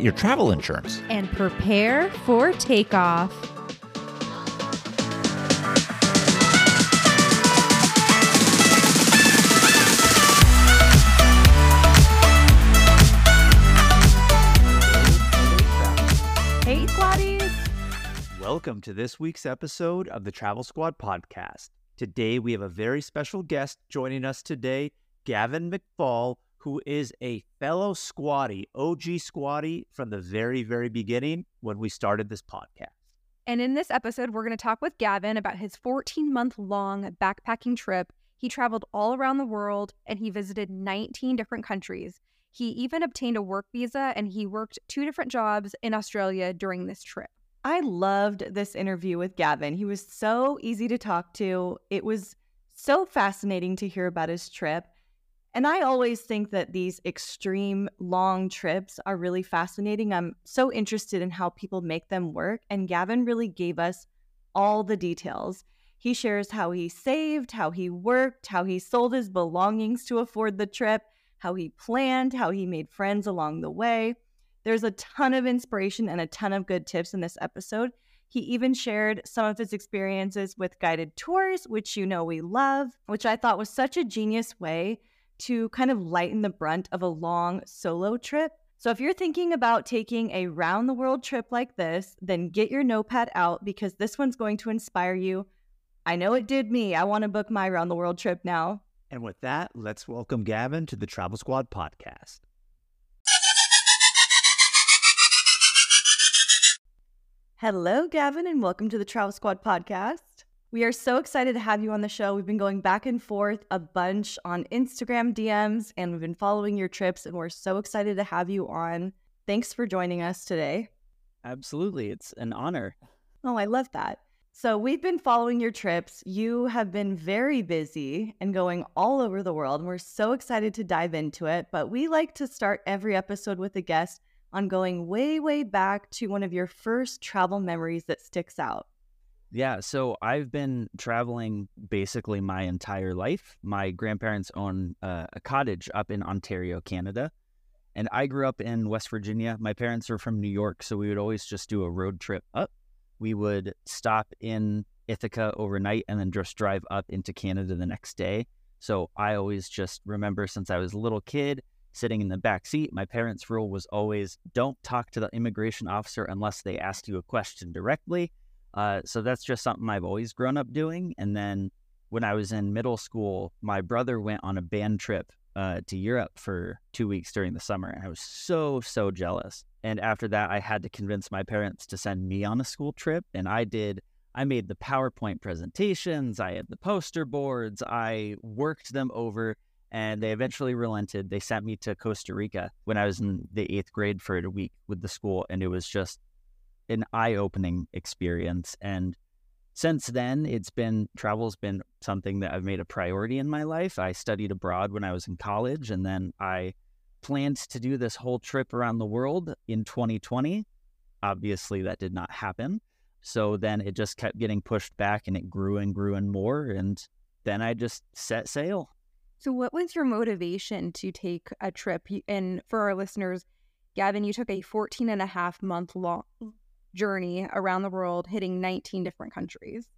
your travel insurance. and prepare for takeoff. Hey, squaddies. Welcome to this week's episode of the Travel Squad podcast. Today we have a very special guest joining us today, Gavin McFall, who is a fellow squaddie, OG squaddie from the very, very beginning when we started this podcast. And in this episode, we're going to talk with Gavin about his 14 month long backpacking trip. He traveled all around the world and he visited 19 different countries. He even obtained a work visa and he worked two different jobs in Australia during this trip. I loved this interview with Gavin. He was so easy to talk to. It was so fascinating to hear about his trip. And I always think that these extreme long trips are really fascinating. I'm so interested in how people make them work. And Gavin really gave us all the details. He shares how he saved, how he worked, how he sold his belongings to afford the trip, how he planned, how he made friends along the way. There's a ton of inspiration and a ton of good tips in this episode. He even shared some of his experiences with guided tours, which you know we love, which I thought was such a genius way to kind of lighten the brunt of a long solo trip. So if you're thinking about taking a round the world trip like this, then get your notepad out because this one's going to inspire you. I know it did me. I want to book my round the world trip now. And with that, let's welcome Gavin to the Travel Squad podcast. Hello, Gavin, and welcome to the Travel Squad podcast. We are so excited to have you on the show. We've been going back and forth a bunch on Instagram DMs, and we've been following your trips, and we're so excited to have you on. Thanks for joining us today. Absolutely. It's an honor. Oh, I love that. So, we've been following your trips. You have been very busy and going all over the world, and we're so excited to dive into it. But we like to start every episode with a guest on going way, way back to one of your first travel memories that sticks out. Yeah. So I've been traveling basically my entire life. My grandparents own uh, a cottage up in Ontario, Canada. And I grew up in West Virginia. My parents are from New York. So we would always just do a road trip up. We would stop in Ithaca overnight and then just drive up into Canada the next day. So I always just remember since I was a little kid sitting in the back seat, my parents' rule was always don't talk to the immigration officer unless they ask you a question directly. Uh, so that's just something I've always grown up doing. And then when I was in middle school, my brother went on a band trip uh, to Europe for two weeks during the summer. And I was so, so jealous. And after that, I had to convince my parents to send me on a school trip. And I did. I made the PowerPoint presentations, I had the poster boards, I worked them over and they eventually relented. They sent me to Costa Rica when I was in the eighth grade for a week with the school, and it was just an eye-opening experience. And since then, it's been travel's been something that I've made a priority in my life. I studied abroad when I was in college, and then I planned to do this whole trip around the world in 2020. Obviously, that did not happen. So then it just kept getting pushed back, and it grew and grew and more. And then I just set sail. So, what was your motivation to take a trip? And for our listeners, Gavin, you took a 14 and a half month long journey around the world, hitting 19 different countries.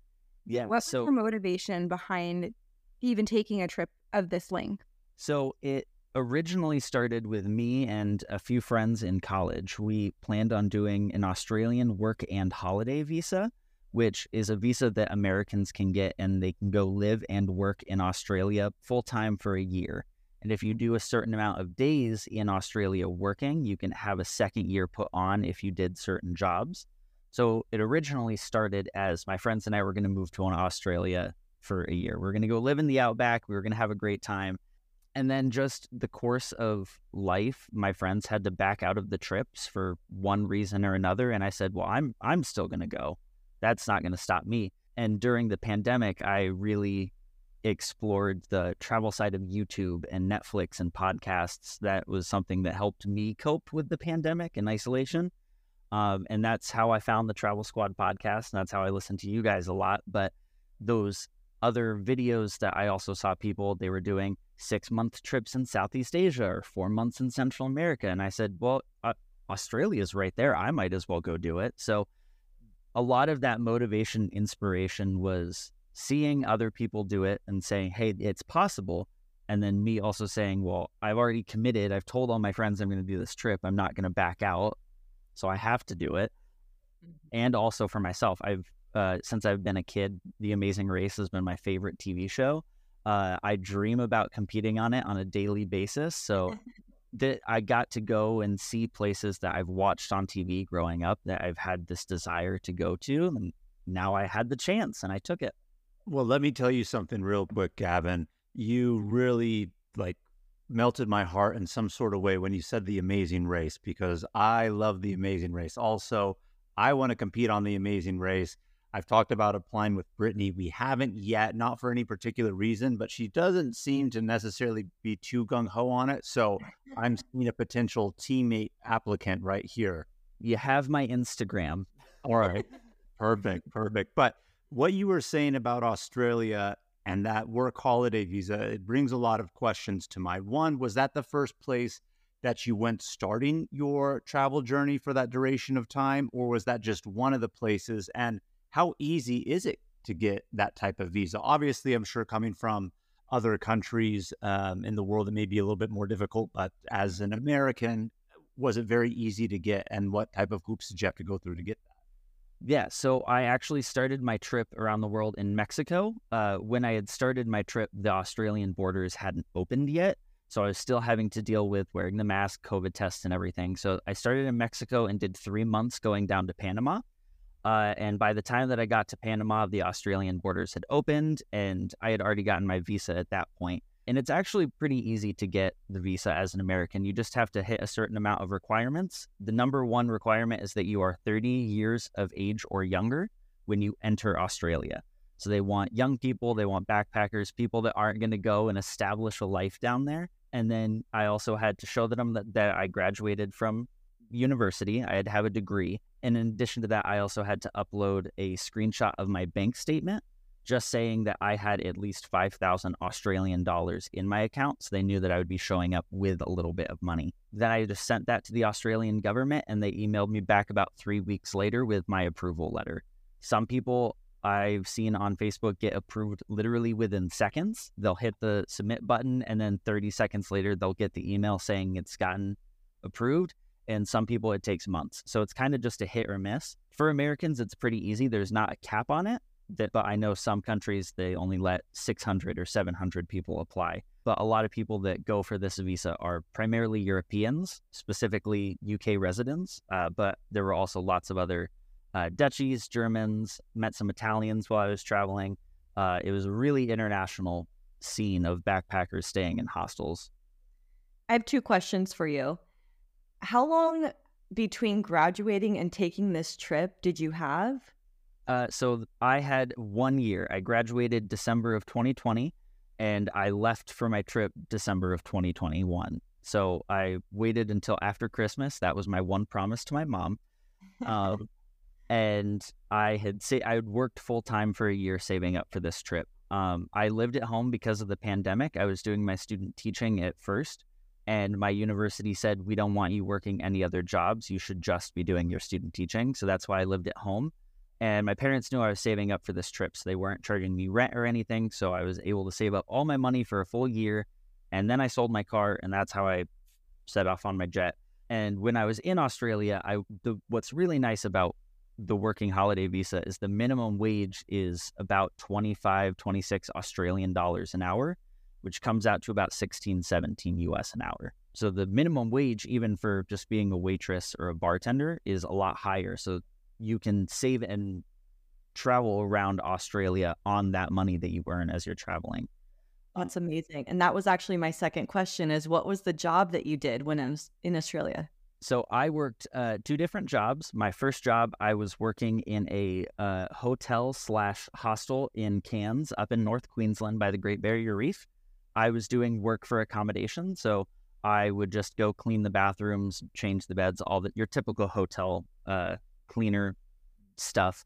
Yeah. What so was your motivation behind even taking a trip of this length? So it originally started with me and a few friends in college. We planned on doing an Australian work and holiday visa, which is a visa that Americans can get and they can go live and work in Australia full time for a year. And if you do a certain amount of days in Australia working, you can have a second year put on if you did certain jobs. So it originally started as my friends and I were going to move to Australia for a year. We are going to go live in the outback. We were going to have a great time. And then just the course of life, my friends had to back out of the trips for one reason or another. And I said, well, I'm, I'm still going to go. That's not going to stop me. And during the pandemic, I really explored the travel side of YouTube and Netflix and podcasts. That was something that helped me cope with the pandemic and isolation. Um, and that's how I found the Travel Squad podcast. And that's how I listen to you guys a lot. But those other videos that I also saw people, they were doing six month trips in Southeast Asia or four months in Central America. And I said, well, uh, Australia's right there. I might as well go do it. So a lot of that motivation, inspiration was seeing other people do it and saying, hey, it's possible. And then me also saying, well, I've already committed. I've told all my friends I'm going to do this trip. I'm not going to back out. So I have to do it. Mm-hmm. And also for myself, I've, uh, since I've been a kid, The Amazing Race has been my favorite TV show. Uh, I dream about competing on it on a daily basis. So that I got to go and see places that I've watched on TV growing up that I've had this desire to go to. And now I had the chance and I took it. Well, let me tell you something real quick, Gavin. You really like melted my heart in some sort of way when you said the amazing race because I love the amazing race. Also, I want to compete on the amazing race. I've talked about applying with Brittany. We haven't yet, not for any particular reason, but she doesn't seem to necessarily be too gung ho on it. So I'm seeing a potential teammate applicant right here. You have my Instagram. All right. perfect. Perfect. But what you were saying about Australia and that work holiday visa, it brings a lot of questions to mind. One, was that the first place that you went starting your travel journey for that duration of time, or was that just one of the places? And how easy is it to get that type of visa? Obviously, I'm sure coming from other countries um, in the world, it may be a little bit more difficult, but as an American, was it very easy to get? And what type of hoops did you have to go through to get that? Yeah, so I actually started my trip around the world in Mexico. Uh, when I had started my trip, the Australian borders hadn't opened yet. So I was still having to deal with wearing the mask, COVID tests, and everything. So I started in Mexico and did three months going down to Panama. Uh, and by the time that I got to Panama, the Australian borders had opened, and I had already gotten my visa at that point. And it's actually pretty easy to get the visa as an American. You just have to hit a certain amount of requirements. The number one requirement is that you are 30 years of age or younger when you enter Australia. So they want young people, they want backpackers, people that aren't going to go and establish a life down there. And then I also had to show them that, that I graduated from university. I had to have a degree. And in addition to that, I also had to upload a screenshot of my bank statement just saying that I had at least 5,000 Australian dollars in my account. So they knew that I would be showing up with a little bit of money. Then I just sent that to the Australian government and they emailed me back about three weeks later with my approval letter. Some people I've seen on Facebook get approved literally within seconds. They'll hit the submit button and then 30 seconds later, they'll get the email saying it's gotten approved. And some people, it takes months. So it's kind of just a hit or miss. For Americans, it's pretty easy. There's not a cap on it that, but I know some countries they only let 600 or 700 people apply. But a lot of people that go for this visa are primarily Europeans, specifically UK residents. Uh, but there were also lots of other uh, Dutchies, Germans, met some Italians while I was traveling. Uh, it was a really international scene of backpackers staying in hostels. I have two questions for you. How long between graduating and taking this trip did you have? Uh, so I had one year. I graduated December of 2020, and I left for my trip December of 2021. So I waited until after Christmas. That was my one promise to my mom. Um, and I had say I had worked full time for a year saving up for this trip. Um, I lived at home because of the pandemic. I was doing my student teaching at first, and my university said we don't want you working any other jobs. You should just be doing your student teaching. So that's why I lived at home. And my parents knew I was saving up for this trip, so they weren't charging me rent or anything. So I was able to save up all my money for a full year. And then I sold my car, and that's how I set off on my jet. And when I was in Australia, I the, what's really nice about the working holiday visa is the minimum wage is about 25, 26 Australian dollars an hour, which comes out to about 16, 17 US an hour. So the minimum wage, even for just being a waitress or a bartender, is a lot higher. So you can save and travel around Australia on that money that you earn as you're traveling. That's amazing. And that was actually my second question is what was the job that you did when I was in Australia? So I worked uh, two different jobs. My first job, I was working in a uh, hotel slash hostel in Cairns, up in North Queensland by the Great Barrier Reef. I was doing work for accommodation, so I would just go clean the bathrooms, change the beds, all that your typical hotel uh, cleaner stuff.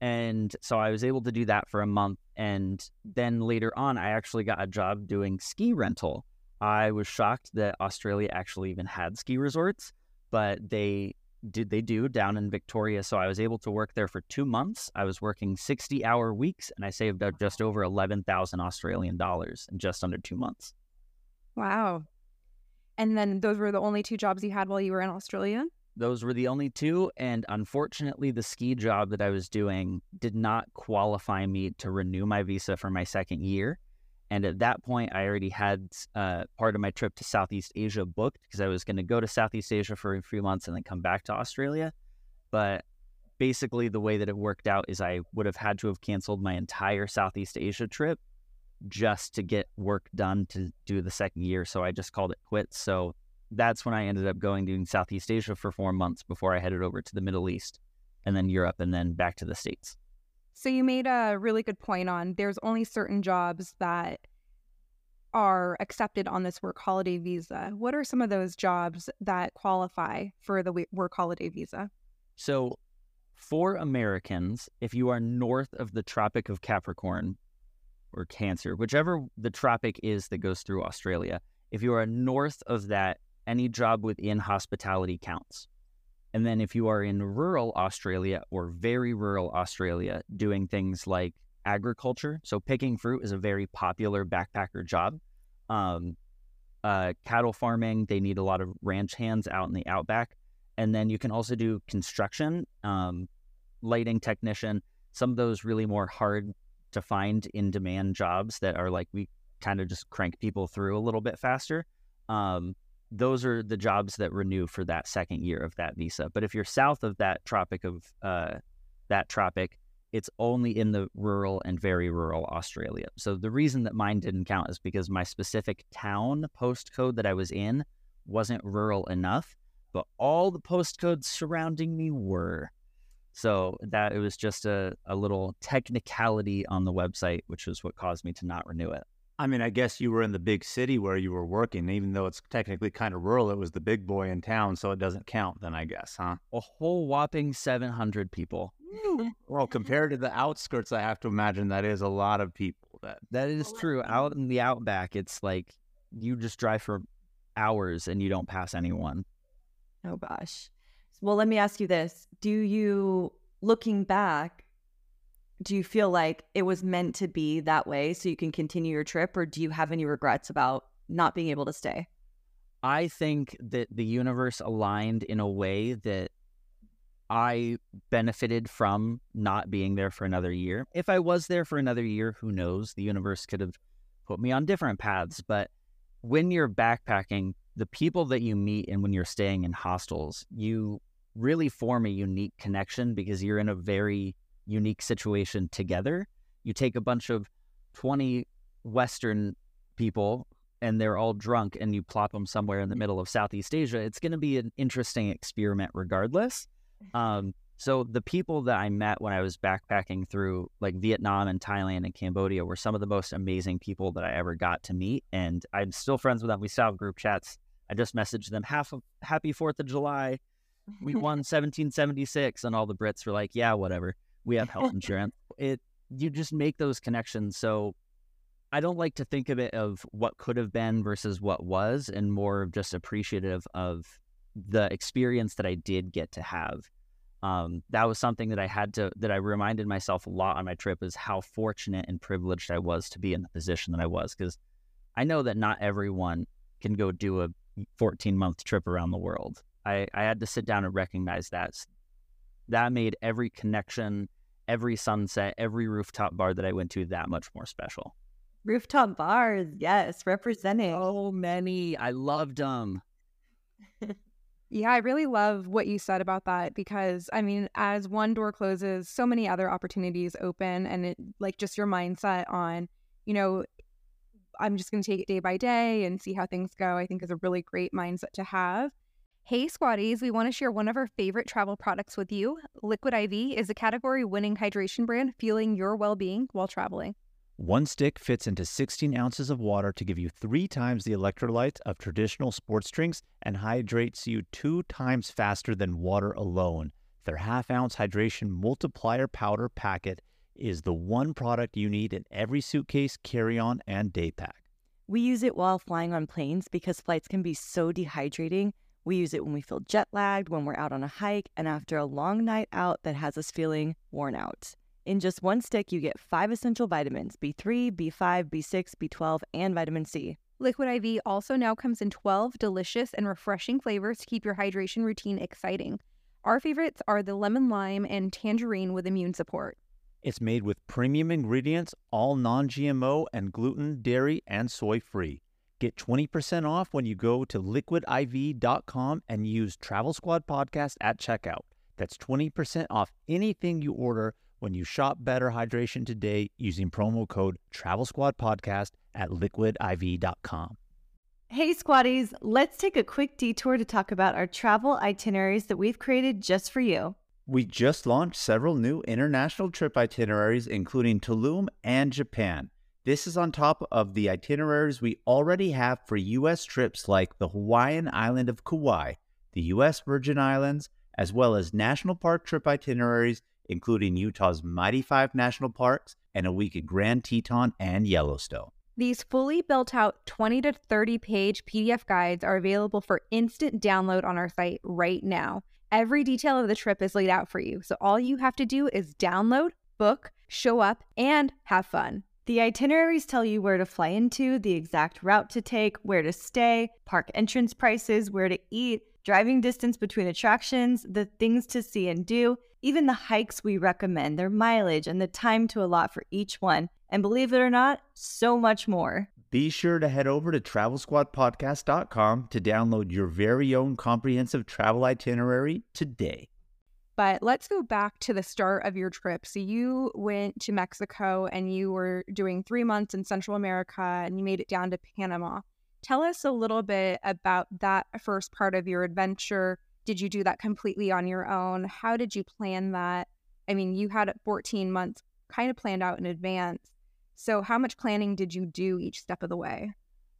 And so I was able to do that for a month. And then later on, I actually got a job doing ski rental. I was shocked that Australia actually even had ski resorts but they did they do down in Victoria. So I was able to work there for two months. I was working 60 hour weeks and I saved up just over 11,000 Australian dollars in just under two months. Wow. And then those were the only two jobs you had while you were in Australia? Those were the only two. And unfortunately, the ski job that I was doing did not qualify me to renew my visa for my second year. And at that point, I already had uh, part of my trip to Southeast Asia booked because I was going to go to Southeast Asia for a few months and then come back to Australia. But basically, the way that it worked out is I would have had to have canceled my entire Southeast Asia trip just to get work done to do the second year. So I just called it quits. So that's when I ended up going doing Southeast Asia for four months before I headed over to the Middle East and then Europe and then back to the States. So you made a really good point on there's only certain jobs that are accepted on this work holiday visa. What are some of those jobs that qualify for the work holiday visa? So, for Americans, if you are north of the Tropic of Capricorn or Cancer, whichever the tropic is that goes through Australia, if you are north of that, any job within hospitality counts. And then if you are in rural Australia or very rural Australia doing things like agriculture, so picking fruit is a very popular backpacker job. Um, uh, cattle farming, they need a lot of ranch hands out in the outback. And then you can also do construction, um, lighting technician, some of those really more hard to find in demand jobs that are like we kind of just crank people through a little bit faster. Um, those are the jobs that renew for that second year of that visa. But if you're south of that tropic of uh, that tropic, it's only in the rural and very rural Australia. So the reason that mine didn't count is because my specific town postcode that I was in wasn't rural enough, but all the postcodes surrounding me were. So that it was just a, a little technicality on the website, which was what caused me to not renew it. I mean, I guess you were in the big city where you were working, even though it's technically kind of rural. It was the big boy in town, so it doesn't count. Then I guess, huh? A whole whopping seven hundred people. well, compared to the outskirts, I have to imagine that is a lot of people. That that is true. Out in the outback, it's like you just drive for hours and you don't pass anyone. Oh gosh. Well, let me ask you this: Do you, looking back, do you feel like it was meant to be that way so you can continue your trip or do you have any regrets about not being able to stay? I think that the universe aligned in a way that i benefited from not being there for another year. If i was there for another year who knows? The universe could have put me on different paths. But when you're backpacking the people that you meet and when you're staying in hostels you really form a unique connection because you're in a very unique situation together. You take a bunch of 20 Western people and they're all drunk and you plop them somewhere in the middle of Southeast Asia, it's going to be an interesting experiment regardless. Um, so the people that I met when I was backpacking through like Vietnam and Thailand and Cambodia were some of the most amazing people that I ever got to meet. And I'm still friends with them. We still have group chats. I just messaged them half of happy 4th of July. We won 1776. And all the Brits were like, yeah, whatever we have health insurance. it you just make those connections. So I don't like to think of it of what could have been versus what was, and more of just appreciative of the experience that I did get to have. Um, that was something that I had to that I reminded myself a lot on my trip is how fortunate and privileged I was to be in the position that I was because I know that not everyone can go do a 14 month trip around the world. I, I had to sit down and recognize that. That made every connection every sunset, every rooftop bar that I went to that much more special. Rooftop bars, yes, representing. So many. I loved them. yeah, I really love what you said about that because I mean, as one door closes, so many other opportunities open, and it like just your mindset on, you know, I'm just going to take it day by day and see how things go, I think is a really great mindset to have. Hey, Squaddies, we want to share one of our favorite travel products with you. Liquid IV is a category winning hydration brand fueling your well being while traveling. One stick fits into 16 ounces of water to give you three times the electrolytes of traditional sports drinks and hydrates you two times faster than water alone. Their half ounce hydration multiplier powder packet is the one product you need in every suitcase, carry on, and day pack. We use it while flying on planes because flights can be so dehydrating. We use it when we feel jet lagged, when we're out on a hike, and after a long night out that has us feeling worn out. In just one stick, you get five essential vitamins B3, B5, B6, B12, and vitamin C. Liquid IV also now comes in 12 delicious and refreshing flavors to keep your hydration routine exciting. Our favorites are the lemon lime and tangerine with immune support. It's made with premium ingredients, all non GMO and gluten, dairy, and soy free. Get 20% off when you go to liquidiv.com and use Travel Squad Podcast at checkout. That's 20% off anything you order when you shop Better Hydration today using promo code Travel Squad Podcast at liquidiv.com. Hey, squaddies, let's take a quick detour to talk about our travel itineraries that we've created just for you. We just launched several new international trip itineraries, including Tulum and Japan. This is on top of the itineraries we already have for U.S. trips like the Hawaiian island of Kauai, the U.S. Virgin Islands, as well as national park trip itineraries, including Utah's Mighty Five National Parks and a week at Grand Teton and Yellowstone. These fully built out 20 to 30 page PDF guides are available for instant download on our site right now. Every detail of the trip is laid out for you, so all you have to do is download, book, show up, and have fun. The itineraries tell you where to fly into, the exact route to take, where to stay, park entrance prices, where to eat, driving distance between attractions, the things to see and do, even the hikes we recommend, their mileage, and the time to allot for each one. And believe it or not, so much more. Be sure to head over to travelsquadpodcast.com to download your very own comprehensive travel itinerary today. But let's go back to the start of your trip. So you went to Mexico and you were doing three months in Central America and you made it down to Panama. Tell us a little bit about that first part of your adventure. Did you do that completely on your own? How did you plan that? I mean, you had 14 months kind of planned out in advance. So, how much planning did you do each step of the way?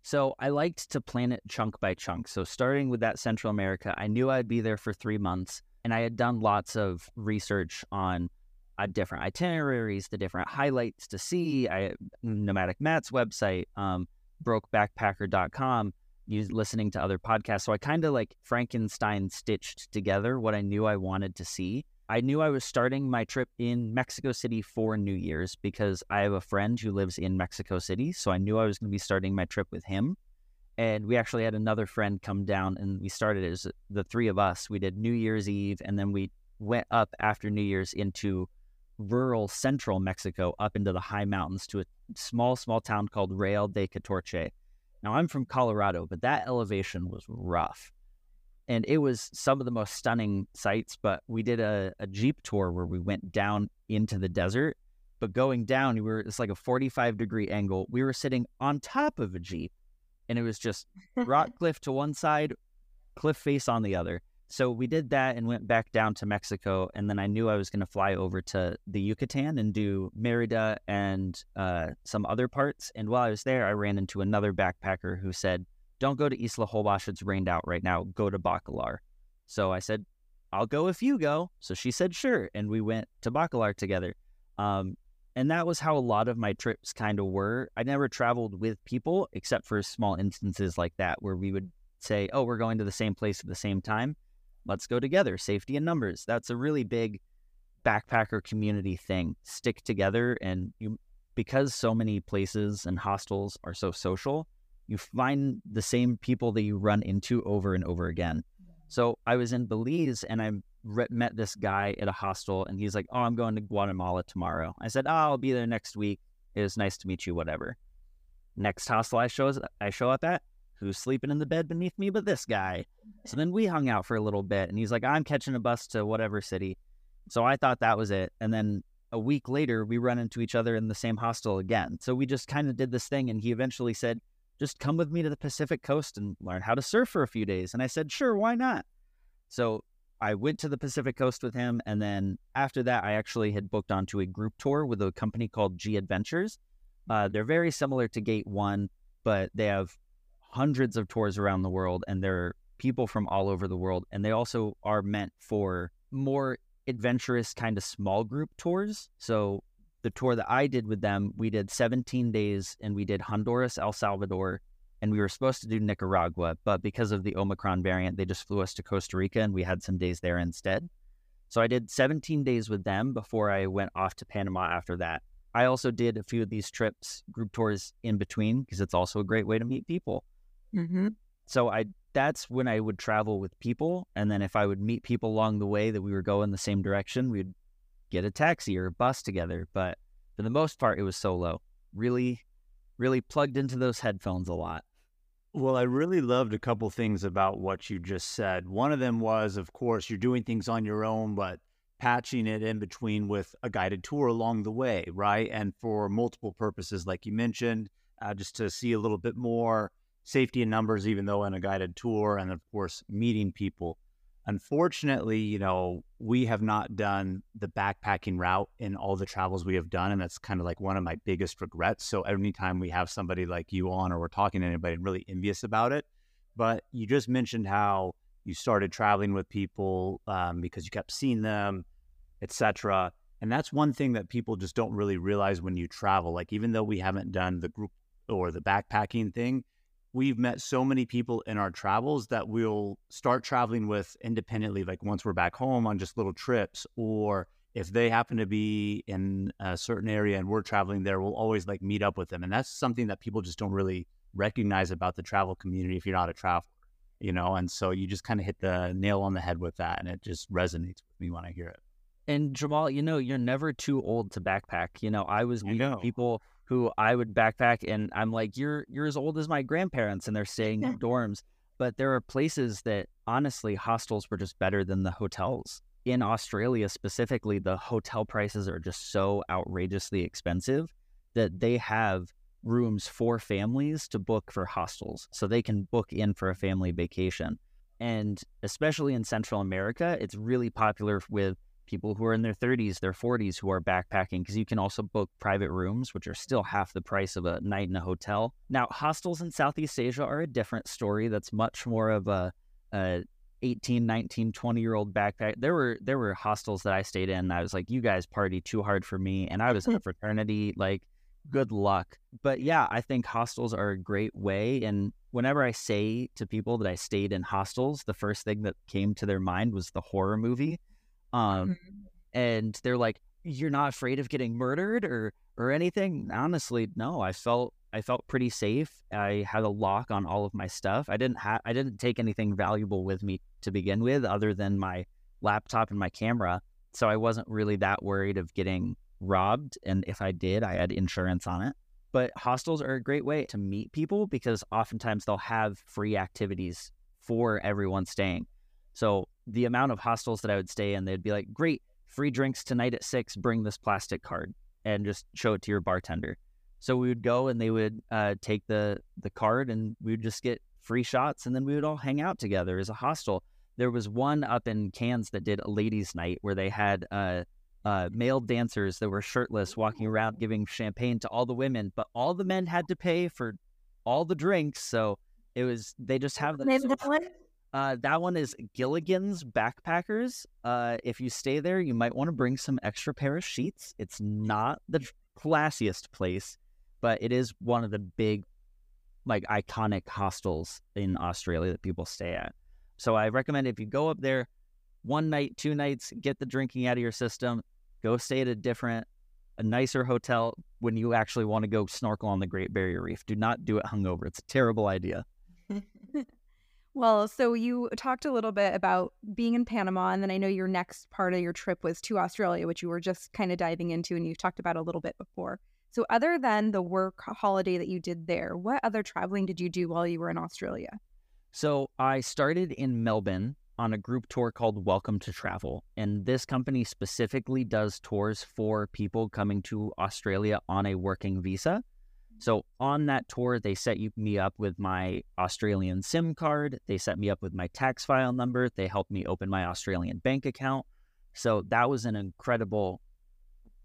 So, I liked to plan it chunk by chunk. So, starting with that Central America, I knew I'd be there for three months, and I had done lots of research on uh, different itineraries, the different highlights to see. I Nomadic Matt's website, um, brokebackpacker.com, use listening to other podcasts. So I kind of like Frankenstein stitched together what I knew I wanted to see. I knew I was starting my trip in Mexico City for New Year's because I have a friend who lives in Mexico City. So I knew I was going to be starting my trip with him. And we actually had another friend come down and we started as the three of us. We did New Year's Eve and then we went up after New Year's into rural central Mexico, up into the high mountains to a small, small town called Real de Catorce. Now, I'm from Colorado, but that elevation was rough and it was some of the most stunning sights. But we did a, a Jeep tour where we went down into the desert. But going down, we were it's like a 45 degree angle. We were sitting on top of a Jeep, and it was just rock cliff to one side, cliff face on the other. So we did that and went back down to Mexico, and then I knew I was going to fly over to the Yucatan and do Merida and uh, some other parts. And while I was there, I ran into another backpacker who said, don't go to Isla Holbox. It's rained out right now. Go to Bacalar. So I said, I'll go if you go. So she said, sure. And we went to Bacalar together. Um, and that was how a lot of my trips kind of were. I never traveled with people except for small instances like that where we would say, oh, we're going to the same place at the same time. Let's go together. Safety in numbers. That's a really big backpacker community thing. Stick together and you because so many places and hostels are so social, you find the same people that you run into over and over again. So I was in Belize and I re- met this guy at a hostel and he's like, Oh, I'm going to Guatemala tomorrow. I said, Oh, I'll be there next week. It was nice to meet you, whatever. Next hostel I I show up at, who's sleeping in the bed beneath me but this guy? So then we hung out for a little bit and he's like, I'm catching a bus to whatever city. So I thought that was it. And then a week later, we run into each other in the same hostel again. So we just kind of did this thing. And he eventually said, just come with me to the Pacific coast and learn how to surf for a few days. And I said, sure, why not? So I went to the Pacific coast with him. And then after that, I actually had booked onto a group tour with a company called G Adventures. Uh, they're very similar to Gate One, but they have hundreds of tours around the world and they're people from all over the world. And they also are meant for more adventurous kind of small group tours. So the tour that I did with them, we did 17 days and we did Honduras, El Salvador, and we were supposed to do Nicaragua, but because of the Omicron variant, they just flew us to Costa Rica and we had some days there instead. So I did 17 days with them before I went off to Panama after that. I also did a few of these trips, group tours in between, because it's also a great way to meet people. Mm-hmm. So I that's when I would travel with people. And then if I would meet people along the way that we were going the same direction, we'd get a taxi or a bus together. But for the most part, it was solo. Really, really plugged into those headphones a lot. Well, I really loved a couple things about what you just said. One of them was, of course, you're doing things on your own, but patching it in between with a guided tour along the way, right? And for multiple purposes, like you mentioned, uh, just to see a little bit more safety in numbers, even though in a guided tour, and of course, meeting people. Unfortunately, you know, we have not done the backpacking route in all the travels we have done. And that's kind of like one of my biggest regrets. So, anytime we have somebody like you on or we're talking to anybody, I'm really envious about it. But you just mentioned how you started traveling with people um, because you kept seeing them, etc. And that's one thing that people just don't really realize when you travel. Like, even though we haven't done the group or the backpacking thing, we've met so many people in our travels that we'll start traveling with independently, like once we're back home on just little trips, or if they happen to be in a certain area and we're traveling there, we'll always like meet up with them. And that's something that people just don't really recognize about the travel community if you're not a traveler, you know? And so you just kind of hit the nail on the head with that. And it just resonates with me when I hear it. And Jamal, you know, you're never too old to backpack. You know, I was meeting people who I would backpack and I'm like, you're you're as old as my grandparents and they're staying in dorms. But there are places that honestly hostels were just better than the hotels. In Australia specifically, the hotel prices are just so outrageously expensive that they have rooms for families to book for hostels. So they can book in for a family vacation. And especially in Central America, it's really popular with people who are in their 30s, their 40s who are backpacking because you can also book private rooms, which are still half the price of a night in a hotel. Now, hostels in Southeast Asia are a different story. That's much more of a, a 18, 19, 20 year old backpack. There were there were hostels that I stayed in. I was like, you guys party too hard for me, and I was in a fraternity. Like, good luck. But yeah, I think hostels are a great way. And whenever I say to people that I stayed in hostels, the first thing that came to their mind was the horror movie um, mm-hmm. and they're like, "You're not afraid of getting murdered or or anything?" Honestly, no. I felt I felt pretty safe. I had a lock on all of my stuff. I didn't have I didn't take anything valuable with me to begin with, other than my laptop and my camera. So I wasn't really that worried of getting robbed. And if I did, I had insurance on it. But hostels are a great way to meet people because oftentimes they'll have free activities for everyone staying. So the amount of hostels that I would stay in, they'd be like, great, free drinks tonight at six, bring this plastic card and just show it to your bartender. So we would go and they would uh, take the, the card and we would just get free shots and then we would all hang out together as a hostel. There was one up in Cairns that did a ladies' night where they had uh, uh, male dancers that were shirtless walking around giving champagne to all the women, but all the men had to pay for all the drinks. So it was, they just have the. Name that one? Uh, that one is Gilligan's Backpackers. Uh, if you stay there, you might want to bring some extra pair of sheets. It's not the classiest place, but it is one of the big, like iconic hostels in Australia that people stay at. So I recommend if you go up there, one night, two nights, get the drinking out of your system. Go stay at a different, a nicer hotel when you actually want to go snorkel on the Great Barrier Reef. Do not do it hungover. It's a terrible idea. Well, so you talked a little bit about being in Panama, and then I know your next part of your trip was to Australia, which you were just kind of diving into and you talked about a little bit before. So, other than the work holiday that you did there, what other traveling did you do while you were in Australia? So, I started in Melbourne on a group tour called Welcome to Travel. And this company specifically does tours for people coming to Australia on a working visa. So on that tour, they set you, me up with my Australian SIM card. They set me up with my tax file number. They helped me open my Australian bank account. So that was an incredible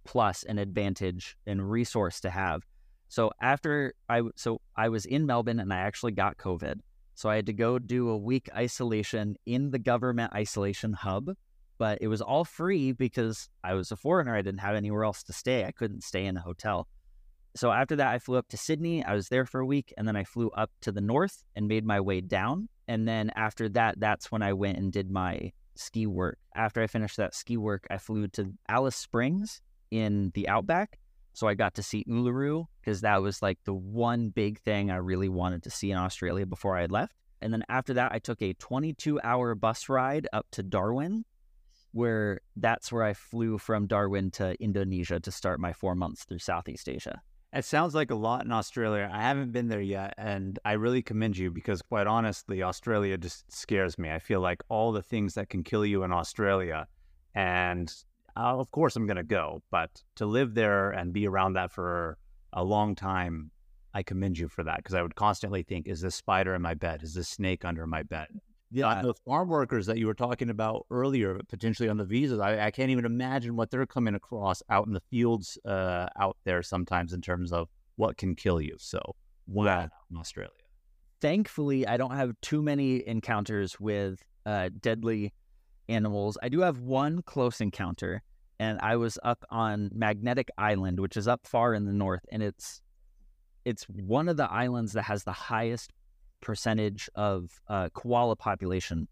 plus and advantage and resource to have. So after I so I was in Melbourne and I actually got COVID. So I had to go do a week isolation in the government isolation hub, but it was all free because I was a foreigner. I didn't have anywhere else to stay. I couldn't stay in a hotel. So after that, I flew up to Sydney. I was there for a week, and then I flew up to the north and made my way down. And then after that, that's when I went and did my ski work. After I finished that ski work, I flew to Alice Springs in the outback. So I got to see Uluru because that was like the one big thing I really wanted to see in Australia before I had left. And then after that, I took a 22 hour bus ride up to Darwin, where that's where I flew from Darwin to Indonesia to start my four months through Southeast Asia. It sounds like a lot in Australia. I haven't been there yet, and I really commend you because, quite honestly, Australia just scares me. I feel like all the things that can kill you in Australia, and uh, of course, I'm going to go, but to live there and be around that for a long time, I commend you for that because I would constantly think, is this spider in my bed? Is this snake under my bed? Yeah, uh, those farm workers that you were talking about earlier, potentially on the visas, I, I, can't even imagine what they're coming across out in the fields uh, out there sometimes in terms of what can kill you. So, wow, in Australia. Thankfully, I don't have too many encounters with uh, deadly animals. I do have one close encounter, and I was up on Magnetic Island, which is up far in the north, and it's it's one of the islands that has the highest percentage of uh, koala population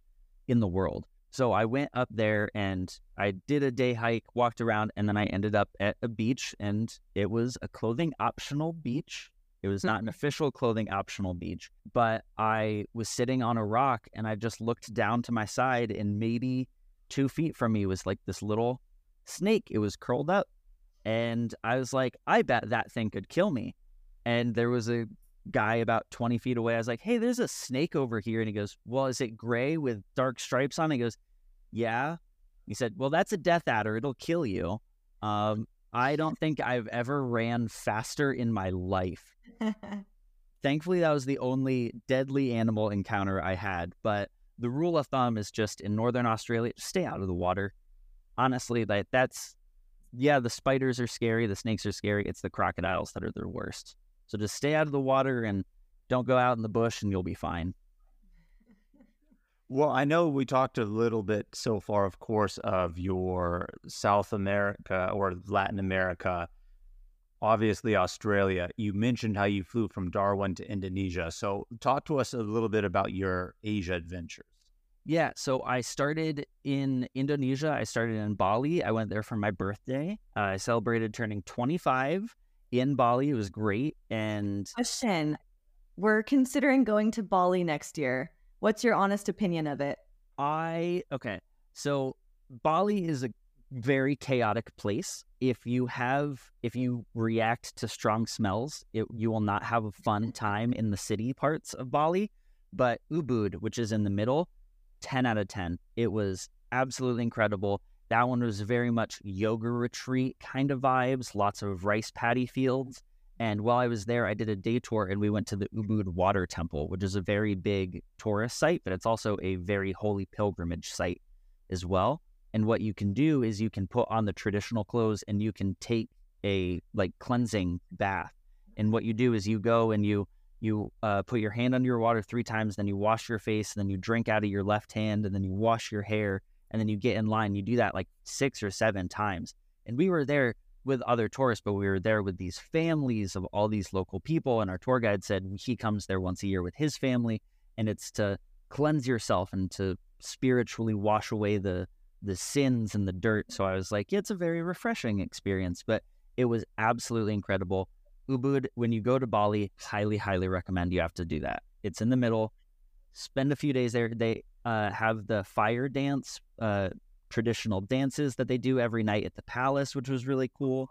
in the world. So I went up there and I did a day hike, walked around, and then I ended up at a beach, and it was a clothing optional beach. It was not an mm-hmm. official clothing optional beach, but I was sitting on a rock and I just looked down to my side, and maybe two feet from me was like this little snake. It was curled up. And I was like, I bet that thing could kill me. And there was a guy about 20 feet away. I was like, hey, there's a snake over here. And he goes, well, is it gray with dark stripes on it? He goes, yeah. He said, well, that's a death adder. It'll kill you. Um, I don't think I've ever ran faster in my life. Thankfully, that was the only deadly animal encounter I had. But the rule of thumb is just in Northern Australia, stay out of the water. Honestly, that that's yeah, the spiders are scary, the snakes are scary. It's the crocodiles that are the worst. So just stay out of the water and don't go out in the bush and you'll be fine. Well, I know we talked a little bit so far, of course, of your South America or Latin America, obviously Australia. You mentioned how you flew from Darwin to Indonesia. So, talk to us a little bit about your Asia adventures. Yeah, so I started in Indonesia. I started in Bali. I went there for my birthday. Uh, I celebrated turning 25 in Bali. It was great. And question We're considering going to Bali next year. What's your honest opinion of it? I, okay. So Bali is a very chaotic place. If you have, if you react to strong smells, it, you will not have a fun time in the city parts of Bali. But Ubud, which is in the middle, 10 out of 10. It was absolutely incredible. That one was very much yoga retreat kind of vibes, lots of rice paddy fields. And while I was there, I did a day tour and we went to the Ubud Water Temple, which is a very big tourist site, but it's also a very holy pilgrimage site as well. And what you can do is you can put on the traditional clothes and you can take a like cleansing bath. And what you do is you go and you you uh, put your hand under your water three times, then you wash your face, then you drink out of your left hand, and then you wash your hair, and then you get in line. You do that like six or seven times. And we were there with other tourists, but we were there with these families of all these local people. And our tour guide said he comes there once a year with his family, and it's to cleanse yourself and to spiritually wash away the the sins and the dirt. So I was like, yeah, it's a very refreshing experience, but it was absolutely incredible. Ubud, when you go to Bali, highly, highly recommend you have to do that. It's in the middle. Spend a few days there. They uh, have the fire dance, uh, traditional dances that they do every night at the palace, which was really cool.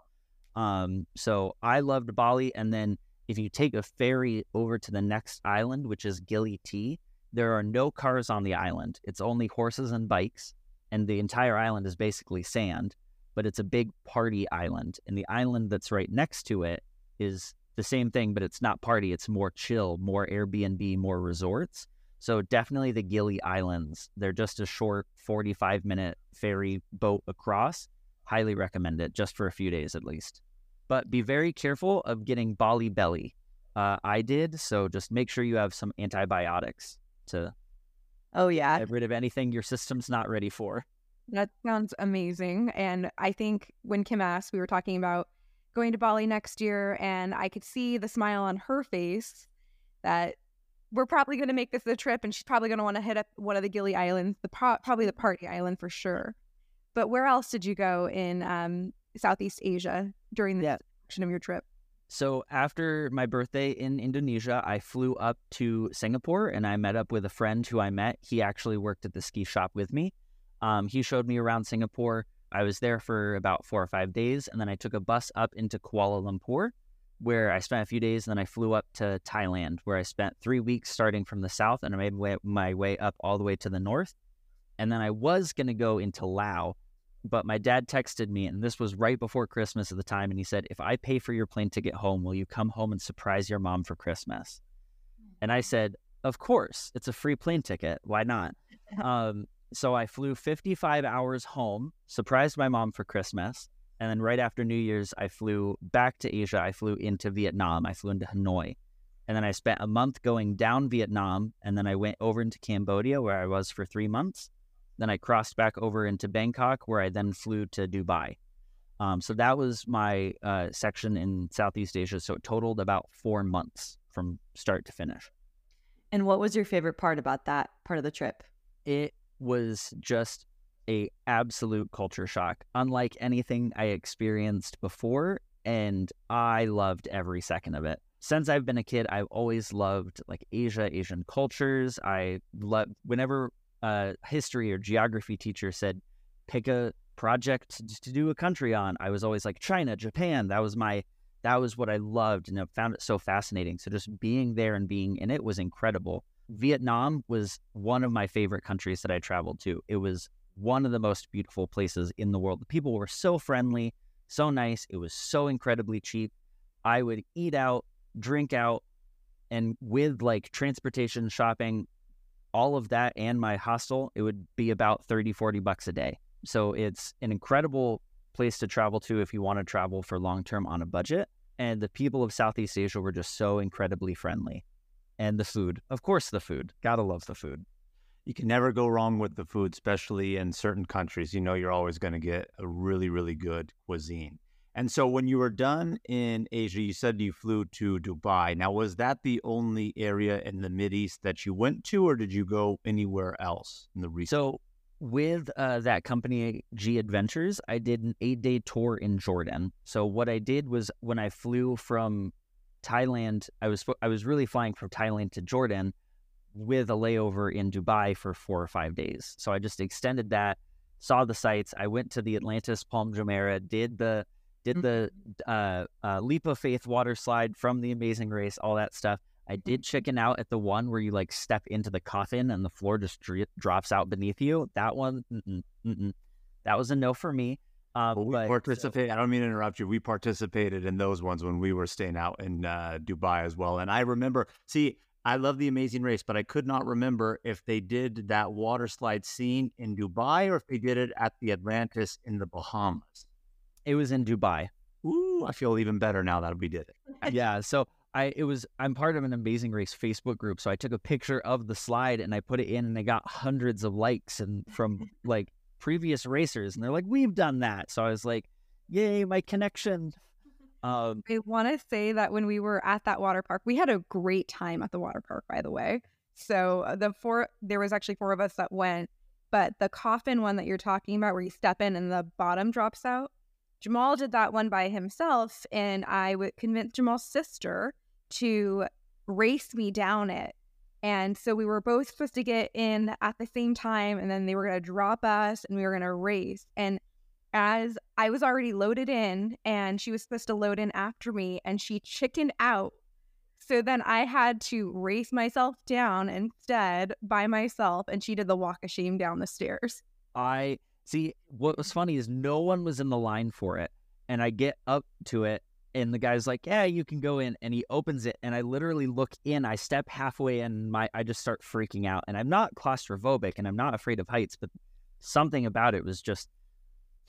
Um, so I loved Bali. And then if you take a ferry over to the next island, which is Gili T, There are no cars on the island. It's only horses and bikes, and the entire island is basically sand, but it's a big party island. And the island that's right next to it is the same thing, but it's not party. It's more chill, more Airbnb, more resorts. So definitely the Gili Islands. They're just a short 45 minute ferry boat across. Highly recommend it just for a few days at least. But be very careful of getting Bali belly. Uh, I did, so just make sure you have some antibiotics to Oh yeah. get rid of anything your system's not ready for. That sounds amazing. And I think when Kim asked, we were talking about going to Bali next year, and I could see the smile on her face that we're probably going to make this a trip, and she's probably going to want to hit up one of the Gili Islands, the pro- probably the party island for sure. But where else did you go in um, Southeast Asia during the Yeah. section of your trip? So after my birthday in Indonesia, I flew up to Singapore and I met up with a friend who I met. He actually worked at the ski shop with me. Um, he showed me around Singapore. I was there for about four or five days, and then I took a bus up into Kuala Lumpur, where I spent a few days. And then I flew up to Thailand, where I spent three weeks starting from the south, and I made way, my way up all the way to the north. And then I was going to go into Laos, but my dad texted me, and this was right before Christmas at the time, and he said, "If I pay for your plane ticket home, will you come home and surprise your mom for Christmas?" And I said, "Of course, it's a free plane ticket. Why not?" um, so I flew 55 hours home, surprised my mom for Christmas, and then right after New Year's, I flew back to Asia. I flew into Vietnam. I flew into Hanoi. And then I spent a month going down Vietnam, and then I went over into Cambodia, where I was for three months. Then I crossed back over into Bangkok, where I then flew to Dubai. Um, so that was my uh, section in Southeast Asia. So it totaled about four months from start to finish. And what was your favorite part about that part of the trip? It was just a absolute culture shock, unlike anything I experienced before, and I loved every second of it. Since I've been a kid, I've always loved like Asia, Asian cultures. I love whenever a history or geography teacher said pick a project to- do a country on, I was always like China, Japan. That was my that was what I loved and I found it so fascinating. So just being there and being in it was incredible. Vietnam was one of my favorite countries that I traveled to. It was one of the most beautiful places in the world. The people were so friendly, so nice. It was so incredibly cheap. I would eat out, drink out, and with like transportation, shopping, all of that and my hostel, it would be about 30, 40 bucks a day. So it's an incredible place to travel to if you want to travel for long term on a budget. And the people of Southeast Asia were just so incredibly friendly. And the food, of course, the food. Gotta love the food. You can never go wrong with the food, especially in certain countries. You know, you're always going to get a really, really good cuisine. And so when you were done in Asia, you said you flew to Dubai. Now, was that the only area in the Mid East that you went to, or did you go anywhere else in the region? So with uh, that company G Adventures, I did an eight day tour in Jordan. So what I did was when I flew from Thailand, I was I was really flying from Thailand to Jordan with a layover in Dubai for four or five days. So I just extended that, saw the sights. I went to the Atlantis Palm Jumeirah, did the did the uh, uh, leap of faith water slide from the Amazing Race, all that stuff. I did chicken out at the one where you like step into the coffin and the floor just dri- drops out beneath you. That one, mm-mm, mm-mm. that was a no for me. Um, Well, we but- participate. I don't mean to interrupt you. We participated in those ones when we were staying out in uh, Dubai as well. And I remember, see, I love the Amazing Race, but I could not remember if they did that water slide scene in Dubai or if they did it at the Atlantis in the Bahamas. it was in Dubai. Ooh, I feel even better now that we did it. yeah. So I it was I'm part of an Amazing Race Facebook group, so I took a picture of the slide and I put it in, and I got hundreds of likes and from like previous racers, and they're like, "We've done that." So I was like, "Yay, my connection!" Um, I want to say that when we were at that water park, we had a great time at the water park, by the way. So uh, the four, there was actually four of us that went, but the coffin one that you're talking about, where you step in and the bottom drops out, Jamal did that one by himself, and I would convince Jamal's sister to race me down it. And so we were both supposed to get in at the same time, and then they were going to drop us, and we were going to race. And as I was already loaded in and she was supposed to load in after me and she chickened out So then I had to race myself down instead by myself, and she did the walk of shame down the stairs. I see what was funny is no one was in the line for it. And I get up to it, and the guy's like, Yeah, you can go in. And he opens it, and I literally look in. I step halfway, and my I just start freaking out. And I'm not claustrophobic, and I'm not afraid of heights, but something about it was just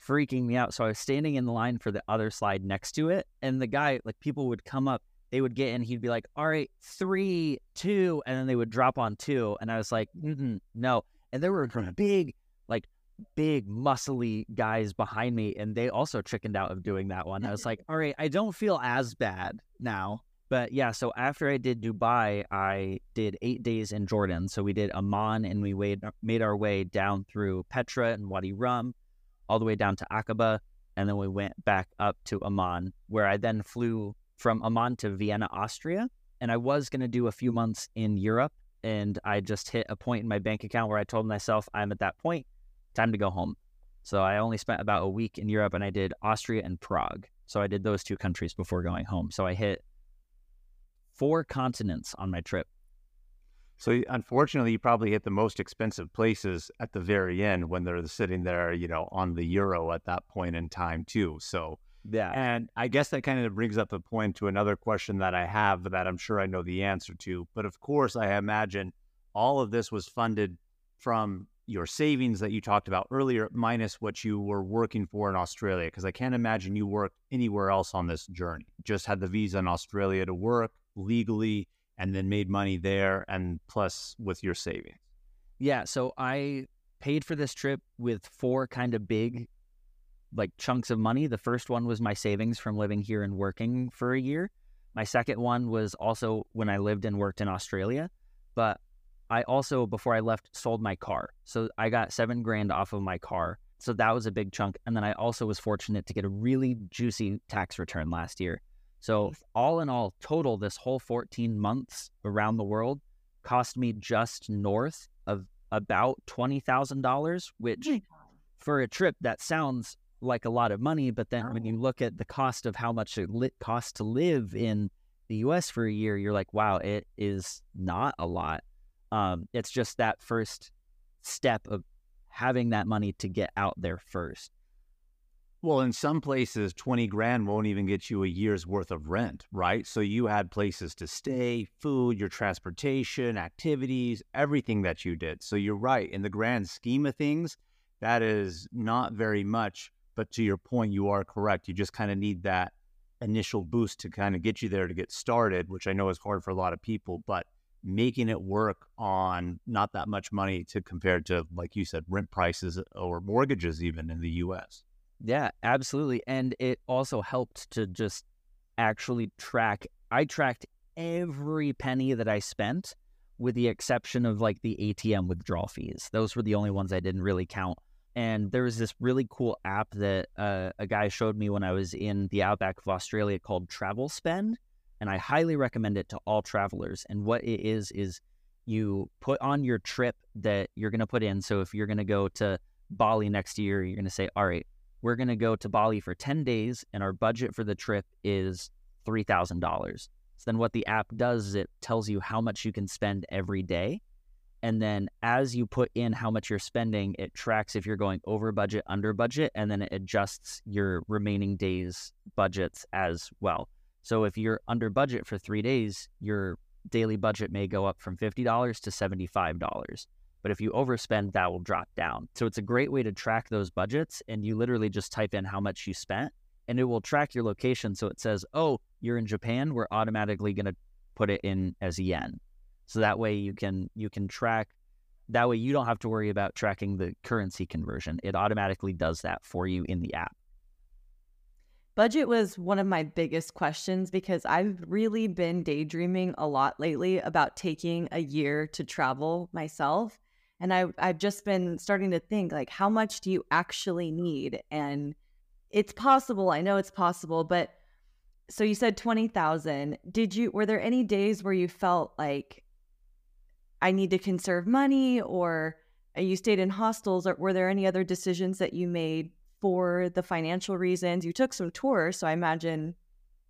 freaking me out. So I was standing in the line for the other slide next to it, and the guy, like people would come up, they would get in, he'd be like, "All right, three, two," and then they would drop on two, and I was like, "No," and there were big, like big muscly guys behind me and they also chickened out of doing that one. I was like, all right, I don't feel as bad now. But yeah, so after I did Dubai, I did eight days in Jordan. So we did Amman and we made, made our way down through Petra and Wadi Rum, all the way down to Aqaba. And then we went back up to Amman, where I then flew from Amman to Vienna, Austria. And I was going to do a few months in Europe. And I just hit a point in my bank account where I told myself I'm at that point time to go home. So I only spent about a week in Europe and I did Austria and Prague. So I did those two countries before going home. So I hit four continents on my trip. So unfortunately, you probably hit the most expensive places at the very end when they're sitting there, you know, on the euro at that point in time too. So yeah, and I guess that kind of brings up a point to another question that I have that I'm sure I know the answer to. But of course, I imagine all of this was funded from your savings that you talked about earlier minus what you were working for in Australia because I can't imagine you worked anywhere else on this journey. Just had the visa in Australia to work legally and then made money there and plus with your savings. Yeah, so I paid for this trip with four kind of big like chunks of money. The first one was my savings from living here and working for a year. My second one was also when I lived and worked in Australia, but I also, before I left, sold my car. So I got seven grand off of my car. So that was a big chunk. And then I also was fortunate to get a really juicy tax return last year. So, all in all, total, this whole 14 months around the world cost me just north of about $20,000, which for a trip, that sounds like a lot of money. But then when you look at the cost of how much it costs to live in the US for a year, you're like, wow, it is not a lot. Um, it's just that first step of having that money to get out there first. Well, in some places, 20 grand won't even get you a year's worth of rent, right? So you had places to stay, food, your transportation, activities, everything that you did. So you're right. In the grand scheme of things, that is not very much. But to your point, you are correct. You just kind of need that initial boost to kind of get you there to get started, which I know is hard for a lot of people. But making it work on not that much money to compare to, like you said, rent prices or mortgages, even in the US. Yeah, absolutely. And it also helped to just actually track. I tracked every penny that I spent, with the exception of like the ATM withdrawal fees. Those were the only ones I didn't really count. And there was this really cool app that uh, a guy showed me when I was in the outback of Australia called Travel Spend and I highly recommend it to all travelers. And what it is is you put on your trip that you're going to put in. So if you're going to go to Bali next year, you're going to say, "All right, we're going to go to Bali for 10 days and our budget for the trip is $3,000." So then what the app does is it tells you how much you can spend every day. And then as you put in how much you're spending, it tracks if you're going over budget, under budget, and then it adjusts your remaining days budgets as well. So if you're under budget for three days, your daily budget may go up from $50 to $75. But if you overspend, that will drop down. So it's a great way to track those budgets. And you literally just type in how much you spent and it will track your location. So it says, oh, you're in Japan. We're automatically going to put it in as yen. So that way you can you can track that way you don't have to worry about tracking the currency conversion. It automatically does that for you in the app. Budget was one of my biggest questions because I've really been daydreaming a lot lately about taking a year to travel myself. And I, I've just been starting to think, like, how much do you actually need? And it's possible. I know it's possible, but so you said 20,000. Did you, were there any days where you felt like I need to conserve money or uh, you stayed in hostels or were there any other decisions that you made for the financial reasons. You took some tours, so I imagine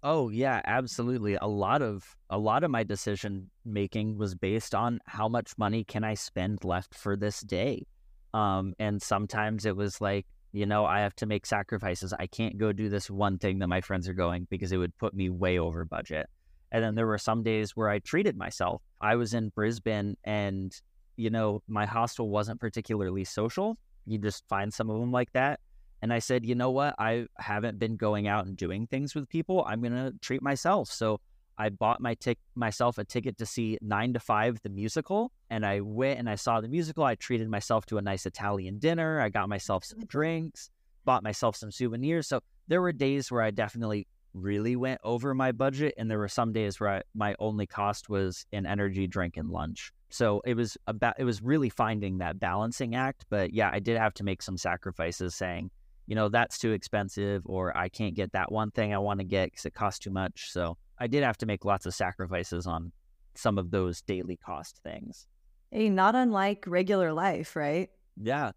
Oh yeah, absolutely. A lot of a lot of my decision making was based on how much money can I spend left for this day. Um, and sometimes it was like, you know, I have to make sacrifices. I can't go do this one thing that my friends are going because it would put me way over budget. And then there were some days where I treated myself. I was in Brisbane and, you know, my hostel wasn't particularly social. You just find some of them like that. And I said, you know what? I haven't been going out and doing things with people. I'm going to treat myself. So I bought my tic- myself a ticket to see Nine to Five, the musical. And I went and I saw the musical. I treated myself to a nice Italian dinner. I got myself some drinks, bought myself some souvenirs. So there were days where I definitely really went over my budget. And there were some days where I, my only cost was an energy drink and lunch. So it was about, it was really finding that balancing act. But yeah, I did have to make some sacrifices saying, you know, that's too expensive, or I can't get that one thing I want to get because it costs too much. So I did have to make lots of sacrifices on some of those daily cost things. Hey, not unlike regular life, right? Yeah.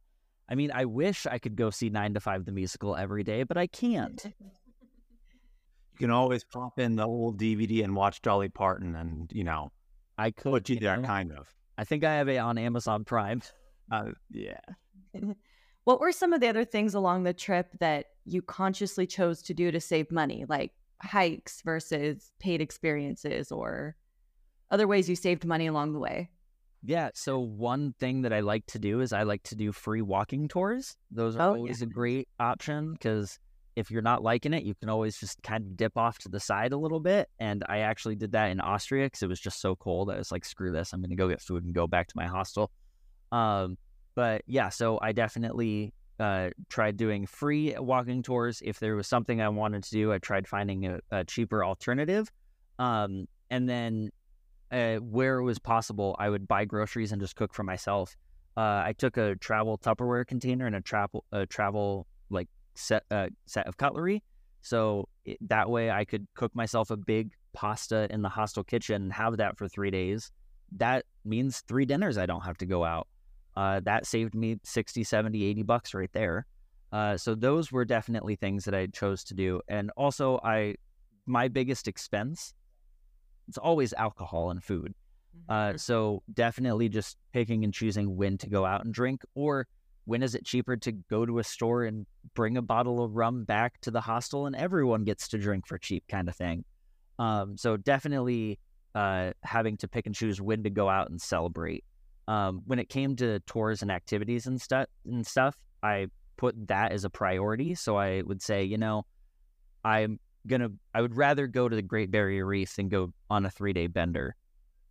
I mean, I wish I could go see Nine to Five the musical every day, but I can't. You can always pop in the old DVD and watch Dolly Parton, and you know, I could put you you there, know? kind of. I think I have it on Amazon Prime. Uh, yeah. What were some of the other things along the trip that you consciously chose to do to save money, like hikes versus paid experiences or other ways you saved money along the way? Yeah. So one thing that I like to do is I like to do free walking tours. Those are Oh, always a great option because if you're not liking it, you can always just kind of dip off to the side a little bit. And I actually did that in Austria because it was just so cold. I was like, screw this. I'm going to go get food and go back to my hostel. Um, but yeah, so I definitely uh, tried doing free walking tours. If there was something I wanted to do, I tried finding a, a cheaper alternative. Um, and then uh, where it was possible, I would buy groceries and just cook for myself. Uh, I took a travel Tupperware container and a travel a travel like set uh, set of cutlery, so it, that way I could cook myself a big pasta in the hostel kitchen and have that for three days. That means three dinners I don't have to go out. Uh, that saved me 60, 70, 80 bucks right there. Uh, so those were definitely things that I chose to do. And also I my biggest expense it's always alcohol and food. Uh, so definitely just picking and choosing when to go out and drink, or when is it cheaper to go to a store and bring a bottle of rum back to the hostel and everyone gets to drink for cheap, kind of thing. Um, so definitely uh, having to pick and choose when to go out and celebrate. Um, when it came to tours and activities and stuff and stuff, I put that as a priority. So I would say, you know, I'm gonna I would rather go to the Great Barrier Reef than go on a three day bender.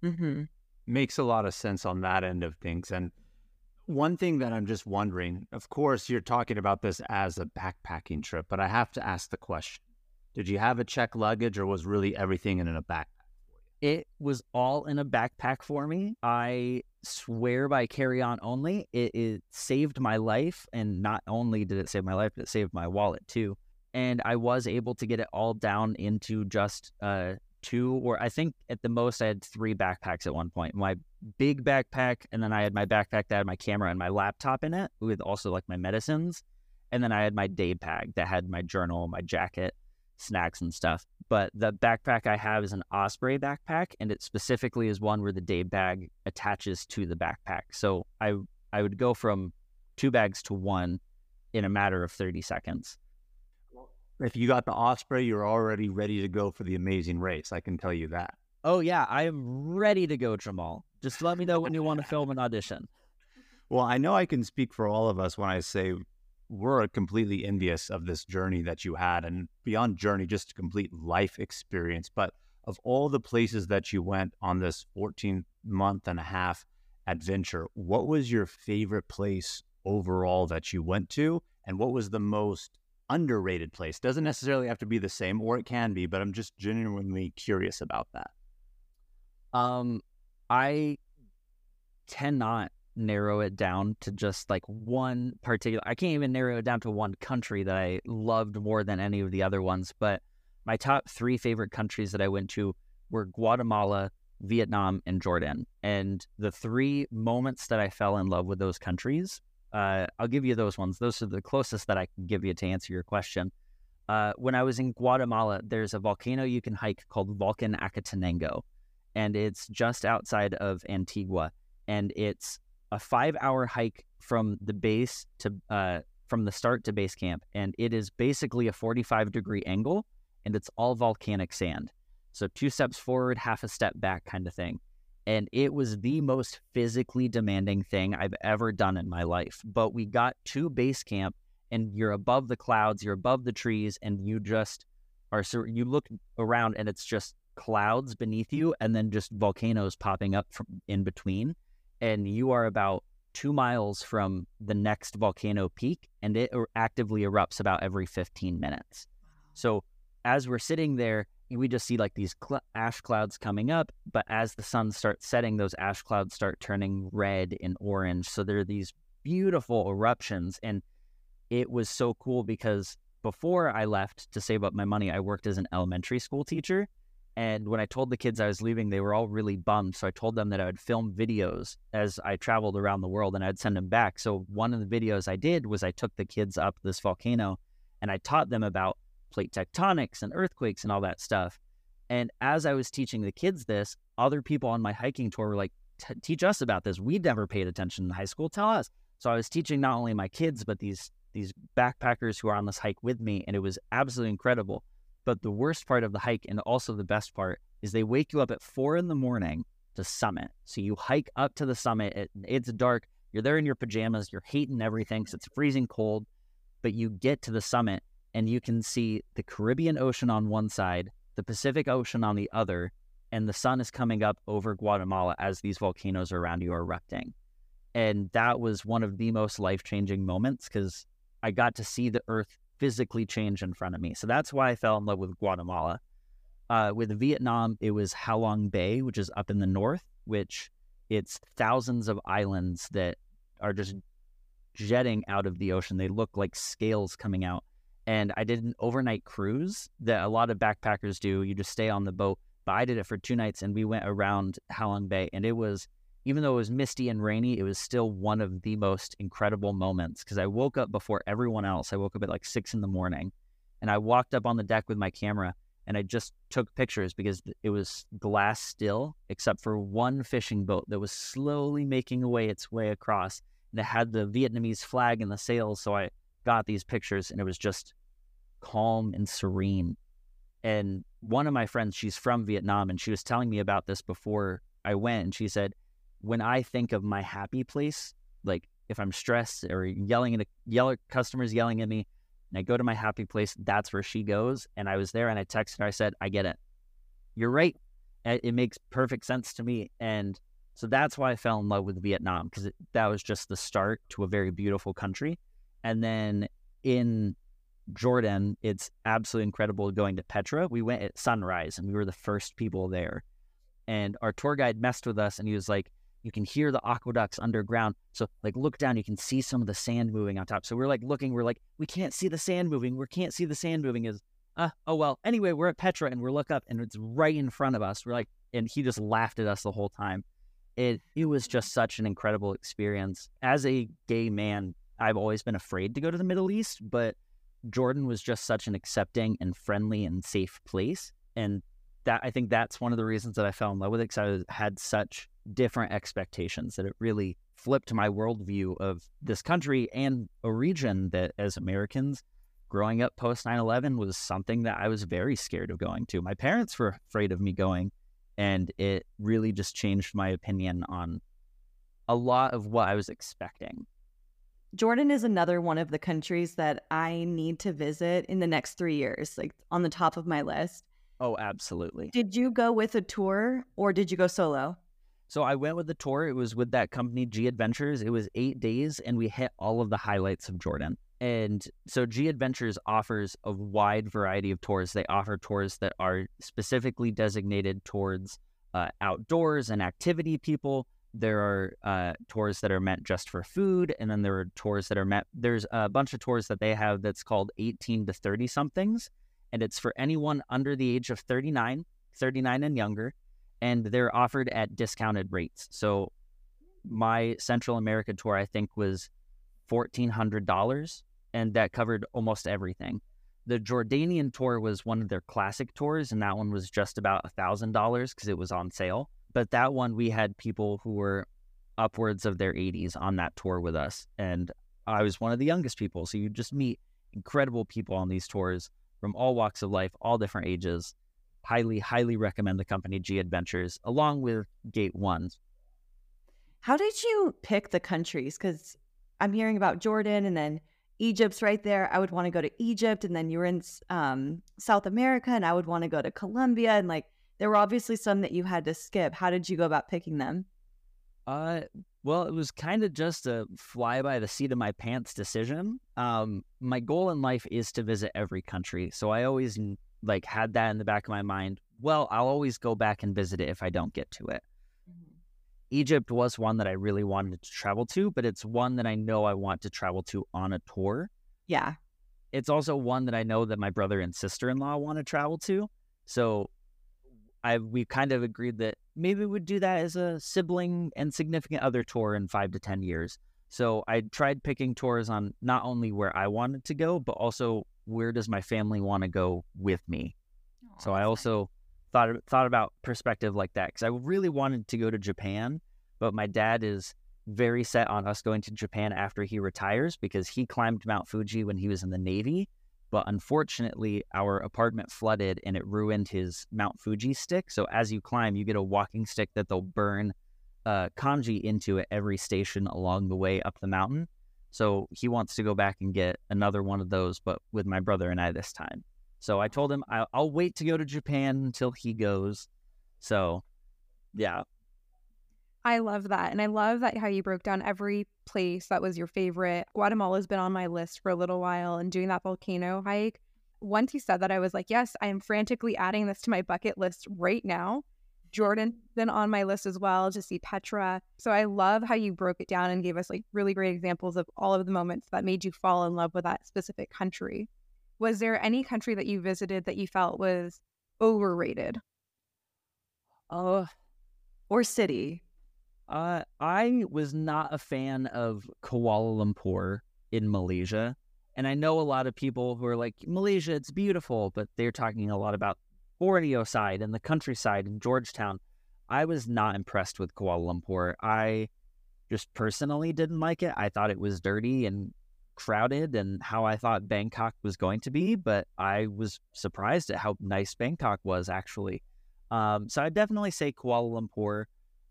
Mm-hmm. makes a lot of sense on that end of things. And one thing that I'm just wondering, of course, you're talking about this as a backpacking trip, but I have to ask the question: Did you have a check luggage, or was really everything in a backpack? It was all in a backpack for me. I swear by carry on only. It, it saved my life. And not only did it save my life, but it saved my wallet too. And I was able to get it all down into just uh, two, or I think at the most I had three backpacks at one point. My big backpack, and then I had my backpack that had my camera and my laptop in it, with also like my medicines. And then I had my day bag that had my journal, my jacket, snacks, and stuff. But the backpack I have is an Osprey backpack, and it specifically is one where the day bag attaches to the backpack. So I I would go from two bags to one in a matter of 30 seconds. If you got the Osprey, you're already ready to go for the amazing race. I can tell you that. Oh yeah, I am ready to go, Jamal. Just let me know when you want to film an audition. Well, I know I can speak for all of us when I say we're completely envious of this journey that you had and beyond journey, just a complete life experience. But of all the places that you went on this 14 month and a half adventure, what was your favorite place overall that you went to? And what was the most underrated place? Doesn't necessarily have to be the same, or it can be, but I'm just genuinely curious about that. Um, I cannot narrow it down to just like one particular. I can't even narrow it down to one country that I loved more than any of the other ones. But my top three favorite countries that I went to were Guatemala, Vietnam, and Jordan. And the three moments that I fell in love with those countries, uh, I'll give you those ones. Those are the closest that I can give you to answer your question. Uh, when I was in Guatemala, there's a volcano you can hike called Volcan Acatenango, and it's just outside of Antigua, and it's a five-hour hike from the base to uh, from the start to base camp, and it is basically a 45 degree angle, and it's all volcanic sand. So two steps forward, half a step back, kind of thing. And it was the most physically demanding thing I've ever done in my life. But we got to base camp and you're above the clouds, you're above the trees, and you just are so you look around and it's just clouds beneath you and then just volcanoes popping up from in between. And you are about two miles from the next volcano peak and it er, actively erupts about every 15 minutes. So as we're sitting there, we just see like these cl- ash clouds coming up, but as the sun starts setting, those ash clouds start turning red and orange. So there are these beautiful eruptions. And it was so cool because before I left to save up my money, I worked as an elementary school teacher. And when I told the kids I was leaving, they were all really bummed. So I told them that I would film videos as I traveled around the world and I'd send them back. So one of the videos I did was I took the kids up this volcano and I taught them about plate tectonics and earthquakes and all that stuff. And as I was teaching the kids this, other people on my hiking tour were like, teach us about this. We'd never paid attention in high school. Tell us. So I was teaching not only my kids, but these these backpackers who are on this hike with me, and it was absolutely incredible. But the worst part of the hike, and also the best part, is they wake you up at four in the morning to summit. So you hike up to the summit. It, it's dark. You're there in your pajamas. You're hating everything because it's freezing cold. But you get to the summit and you can see the Caribbean Ocean on one side, the Pacific Ocean on the other, and the sun is coming up over Guatemala as these volcanoes around you are erupting. And that was one of the most life changing moments because I got to see the earth physically change in front of me. So that's why I fell in love with Guatemala. Uh, with Vietnam, it was Halong Bay, which is up in the north, which it's thousands of islands that are just jetting out of the ocean. They look like scales coming out. And I did an overnight cruise that a lot of backpackers do. You just stay on the boat. But I did it for two nights and we went around Halong Bay and it was even though it was misty and rainy, it was still one of the most incredible moments because I woke up before everyone else. I woke up at like six in the morning and I walked up on the deck with my camera and I just took pictures because it was glass still, except for one fishing boat that was slowly making away its way across. And it had the Vietnamese flag in the sails. So I got these pictures and it was just calm and serene. And one of my friends, she's from Vietnam, and she was telling me about this before I went. And she said, when I think of my happy place, like if I'm stressed or yelling at a, yell customers yelling at me, and I go to my happy place, that's where she goes. And I was there and I texted her. I said, I get it. You're right. It makes perfect sense to me. And so that's why I fell in love with Vietnam because that was just the start to a very beautiful country. And then in Jordan, it's absolutely incredible going to Petra. We went at sunrise and we were the first people there. And our tour guide messed with us and he was like, you can hear the aqueducts underground. So like look down, you can see some of the sand moving on top. So we're like looking, we're like, we can't see the sand moving. We can't see the sand moving. Is uh oh well. Anyway, we're at Petra and we're look up and it's right in front of us. We're like, and he just laughed at us the whole time. It it was just such an incredible experience. As a gay man, I've always been afraid to go to the Middle East, but Jordan was just such an accepting and friendly and safe place. And that I think that's one of the reasons that I fell in love with it because I had such different expectations that it really flipped my worldview of this country and a region that as Americans growing up post 9-11 was something that I was very scared of going to. My parents were afraid of me going and it really just changed my opinion on a lot of what I was expecting. Jordan is another one of the countries that I need to visit in the next three years, like on the top of my list. Oh, absolutely. Did you go with a tour or did you go solo? So I went with the tour. It was with that company, G Adventures. It was eight days, and we hit all of the highlights of Jordan. And so G Adventures offers a wide variety of tours. They offer tours that are specifically designated towards uh, outdoors and activity people. There are uh, tours that are meant just for food, and then there are tours that are meant. There's a bunch of tours that they have that's called 18 to 30 somethings, and it's for anyone under the age of 39, 39 and younger and they're offered at discounted rates. So my Central America tour, I think, was fourteen hundred dollars, and that covered almost everything. the Jordanian tour was one of their classic tours, and that one was just about a thousand dollars because it was on sale. But that one, we had people who were upwards of their 80s on that tour with us, and I was one of the youngest people. So you just meet incredible people on these tours from all walks of life, all different ages. Highly, highly recommend the company G Adventures along with Gate One. How did you pick the countries? Because I'm hearing about Jordan and then Egypt's right there. I would want to go to Egypt. And then you were in um, South America and I would want to go to Colombia. And like, there were obviously some that you had to skip. How did you go about picking them? Uh, well, it was kind of just a fly by the seat of my pants decision. Um, my goal in life is to visit every country, so I always like had that in the back of my mind. Well, I'll always go back and visit it if I don't get to it. Mm-hmm. Egypt was one that I really wanted to travel to, but it's one that I know I want to travel to on a tour. Yeah. It's also one that I know that my brother and sister in law want to travel to. So I we kind of agreed that maybe we'd do that as a sibling and significant other tour in five to ten years. So I tried picking tours on not only where I wanted to go, but also where does my family want to go with me. so I also thought thought about perspective like that because I really wanted to go to Japan, but my dad is very set on us going to Japan after he retires because he climbed Mount Fuji when he was in the Navy but unfortunately, our apartment flooded and it ruined his Mount Fuji stick. So as you climb, you get a walking stick that they'll burn uh, kanji into at every station along the way up the mountain. So he wants to go back and get another one of those, but with my brother and I this time. So I told him I'll, I'll wait to go to Japan until he goes. So, yeah, I love that. And I love that how you broke down every place that was your favorite. Guatemala's been on my list for a little while and doing that volcano hike. Once you said that, I was like, yes, I am frantically adding this to my bucket list right now. Jordan been on my list as well to see Petra. So I love how you broke it down and gave us like really great examples of all of the moments that made you fall in love with that specific country. Was there any country that you visited that you felt was overrated? Oh, or city? Uh, I was not a fan of Kuala Lumpur in Malaysia. And I know a lot of people who are like, Malaysia, it's beautiful, but they're talking a lot about Borneo side and the countryside in Georgetown. I was not impressed with Kuala Lumpur. I just personally didn't like it. I thought it was dirty and crowded and how I thought Bangkok was going to be, but I was surprised at how nice Bangkok was actually. Um, so I definitely say Kuala Lumpur.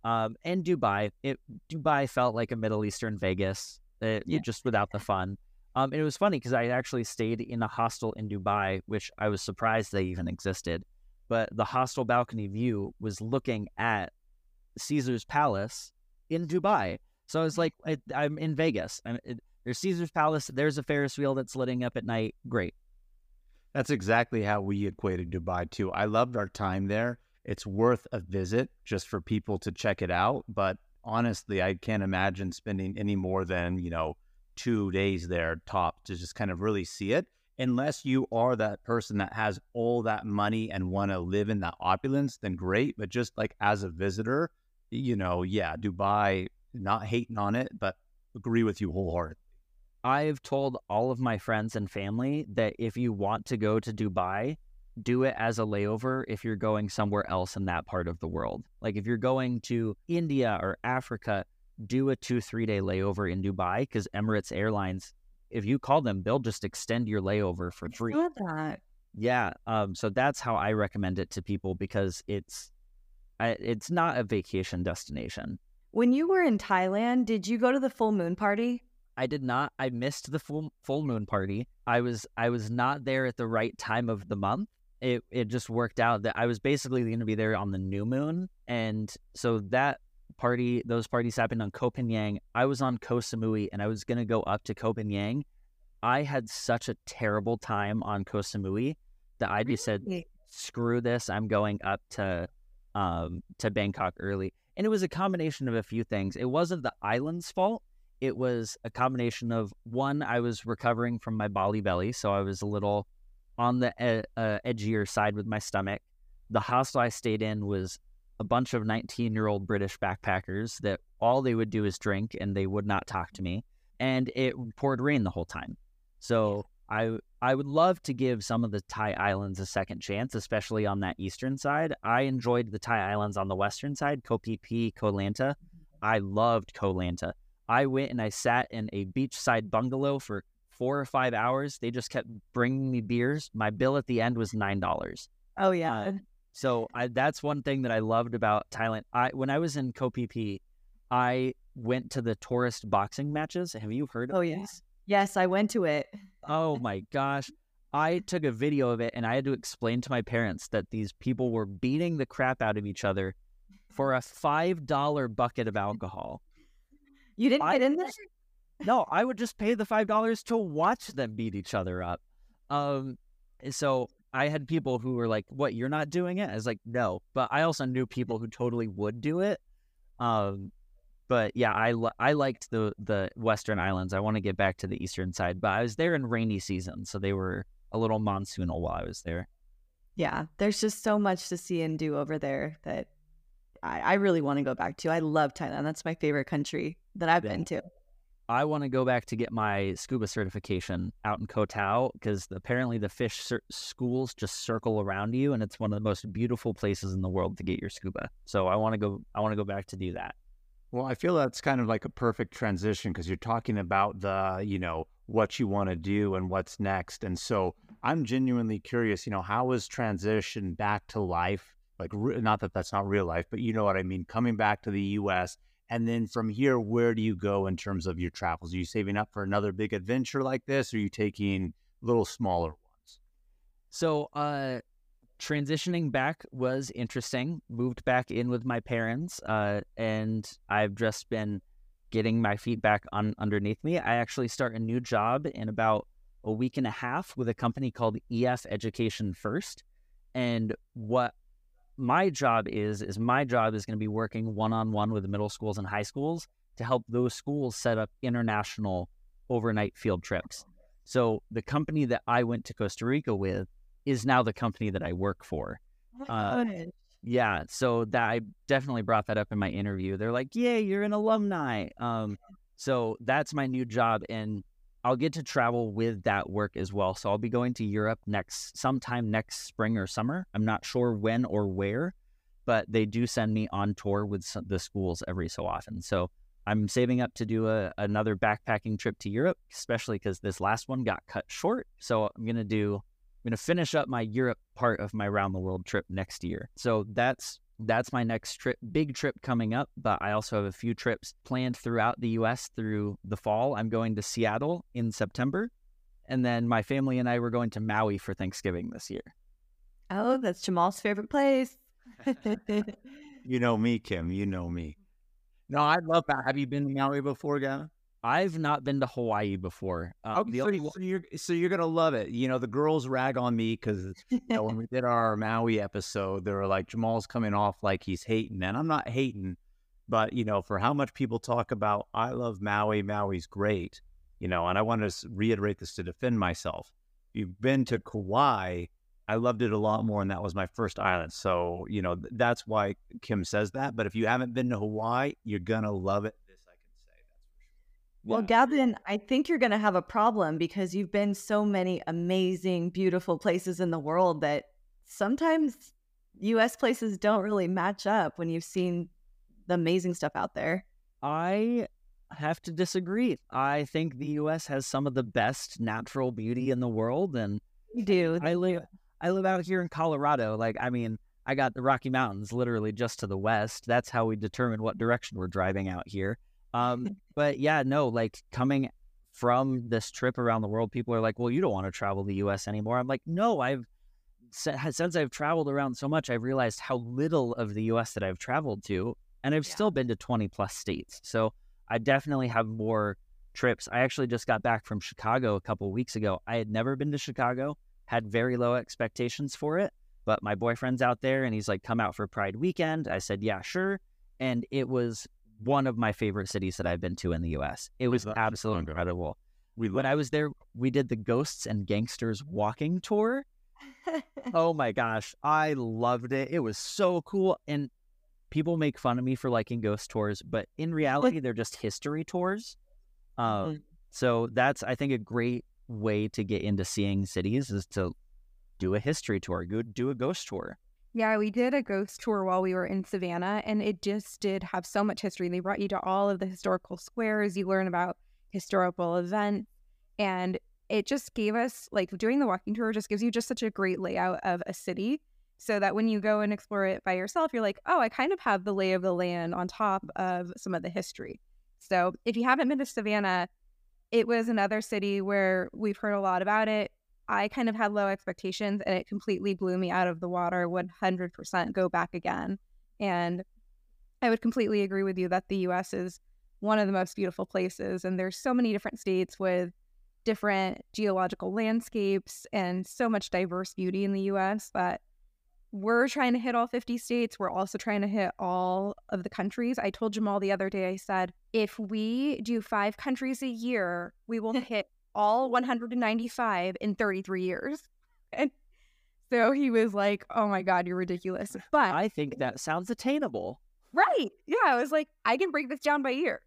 Um, and Dubai, it Dubai felt like a Middle Eastern Vegas, it, eh, yeah. just without the fun. Um, and it was funny because I actually stayed in a hostel in Dubai, which I was surprised they even existed. But the hostel balcony view was looking at Caesar's Palace in Dubai. So I was like, I, am in Vegas. I'm, it, there's Caesar's Palace. There's a Ferris wheel that's lighting up at night. Great. That's exactly how we equated Dubai too. I loved our time there it's worth a visit just for people to check it out. But honestly, I can't imagine spending any more than, you know, two days there top to just kind of really see it. Unless you are that person that has all that money and want to live in that opulence, then great. But just like as a visitor, you know, yeah, Dubai, not hating on it, but agree with you wholeheartedly. I've told all of my friends and family that if you want to go to Dubai, do it as a layover if you're going somewhere else in that part of the world. Like if you're going to India or Africa, do a two, three day layover in Dubai because Emirates Airlines, if you call them, they'll just extend your layover for free. I that. Yeah. Um, so that's how I recommend it to people because it's it's not a vacation destination. When you were in Thailand, did you go to the full moon party? I did not. I missed the full full moon party. I was I was not there at the right time of the month it it just worked out that I was basically going to be there on the new moon, and so that party, those parties happened on Koh Phangan. I was on Koh Samui, and I was going to go up to Koh Phangan. I had such a terrible time on Koh Samui that I just said, "Screw this! I'm going up to um, to Bangkok early." And it was a combination of a few things. It wasn't the island's fault. It was a combination of one, I was recovering from my Bali belly, so I was a little on the uh, edgier side with my stomach. The hostel I stayed in was a bunch of 19 year old British backpackers that all they would do is drink and they would not talk to me. And it poured rain the whole time. So I I would love to give some of the Thai islands a second chance, especially on that eastern side. I enjoyed the Thai islands on the western side, Koh Phi Phi, Koh Lanta. I loved Koh Lanta. I went and I sat in a beachside bungalow for four or five hours. They just kept bringing me beers. My bill at the end was nine dollars. Oh yeah. Uh, so I, that's one thing that I loved about Thailand. I when I was in Phi, I went to the tourist boxing matches. Have you heard of oh yeah. Yes, I went to it. Oh my gosh. I took a video of it and I had to explain to my parents that these people were beating the crap out of each other for a $5 bucket of alcohol. You didn't I- get in there? No, I would just pay the $5 to watch them beat each other up. Um so I had people who were like, "What, you're not doing it?" I was like, "No." But I also knew people who totally would do it. Um but yeah, I li- I liked the the Western Islands. I want to get back to the Eastern side, but I was there in rainy season, so they were a little monsoonal while I was there. Yeah, there's just so much to see and do over there that I, I really want to go back to. I love Thailand. That's my favorite country that I've Yeah. been to. I want to go back to get my scuba certification out in Koh Tao because apparently the fish cer- schools just circle around you, and it's one of the most beautiful places in the world to get your scuba. So I want to go. I want to go back to do that. Well, I feel that's kind of like a perfect transition because you're talking about the, you know, what you want to do and what's next. And so I'm genuinely curious, you know, how was transition back to life? Like, re- not that that's not real life, but you know what I mean? Coming back to the US. And then from here, where do you go in terms of your travels? Are you saving up for another big adventure like this? Or are you taking little smaller ones? So, uh, transitioning back was interesting. Moved back in with my parents, uh, and I've just been getting my feet back on underneath me. I actually start a new job in about a week and a half with a company called EF Education First. And what my job is is my job is going to be working one on one with middle schools and high schools to help those schools set up international overnight field trips. So the company that I went to Costa Rica with is now the company that I work for. Uh, Yeah, so that I definitely brought that up in my interview. They're like, "Yeah, you're an alumni." Um, so that's my new job, and I'll get to travel with that work as well. So I'll be going to Europe next sometime next spring or summer. I'm not sure when or where, but they do send me on tour with the schools every so often. So I'm saving up to do a, another backpacking trip to Europe, especially because this last one got cut short. So I'm gonna do I'm to finish up my Europe part of my round the world trip next year. So that's that's my next trip, big trip coming up. But I also have a few trips planned throughout the U.S. through the fall. I'm going to Seattle in September, and then my family and I were going to Maui for Thanksgiving this year. Oh, that's Jamal's favorite place. You know me, Kim. You know me. No, I love that. Have you been to Maui before, Gavin? I've not been to Hawaii before. Uh, Okay, so, only- so you're so you're gonna love it. You know, the girls rag on me because you know, when we did our Maui episode, they were like, Jamal's coming off like he's hating, and I'm not hating, but you know, for how much people talk about, I love Maui. Maui's great, you know, and I want to reiterate this to defend myself. You've been to Kauai. I loved it a lot more, and that was my first island. So, you know, th- that's why Kim says that. But if you haven't been to Hawaii, you're gonna love it. This I can say. That's for sure. Well, Yeah. Gavin, I think you're going to have a problem because you've been so many amazing, beautiful places in the world that sometimes US places don't really match up when you've seen the amazing stuff out there. I have to disagree. I think the U.S. has some of the best natural beauty in the world, and You do. I live I live out here in Colorado. Like, I mean, I got the Rocky Mountains literally just to the west. That's how we determine what direction we're driving out here. Um, but yeah, no, like coming from this trip around the world, people are like, "Well, you don't want to travel the U.S. anymore." I'm like, "No, I've since I've traveled around so much, I've realized how little of the U.S. that I've traveled to, and I've Yeah. still been to 20 plus states. So I definitely have more trips. I actually just got back from Chicago a couple weeks ago. I had never been to Chicago, had very low expectations for it, but my boyfriend's out there and he's like, come out for Pride weekend. I said, yeah, sure. And it was one of my favorite cities that I've been to in the US. It was absolutely incredible. We When I was there, we did the Ghosts and Gangsters walking tour. Oh my gosh, I loved it. It was so cool. And people make fun of me for liking ghost tours, but in reality, they're just history tours. Um, Mhm. so that's, I think, a great way to get into seeing cities is to do a history tour, go do a ghost tour. Yeah, we did a ghost tour while we were in Savannah, and it just did have so much history. They brought you to all of the historical squares. You learn about historical events, and it just gave us like doing the walking tour just gives you just such a great layout of a city so that when you go and explore it by yourself, you're like, oh, I kind of have the lay of the land on top of some of the history. So if you haven't been to Savannah, it was another city where we've heard a lot about it. I kind of had low expectations and it completely blew me out of the water. 100% go back again. And I would completely agree with you that the US is one of the most beautiful places. And there's so many different states with different geological landscapes and so much diverse beauty in the US that we're trying to hit all 50 states. We're also trying to hit all of the countries. I told Jamal the other day, I said, if we do five countries a year, we will hit all 195 in 33 years. And so he was like, oh my God, you're ridiculous. But I think that sounds attainable. Right. Yeah. I was like, I can break this down by year.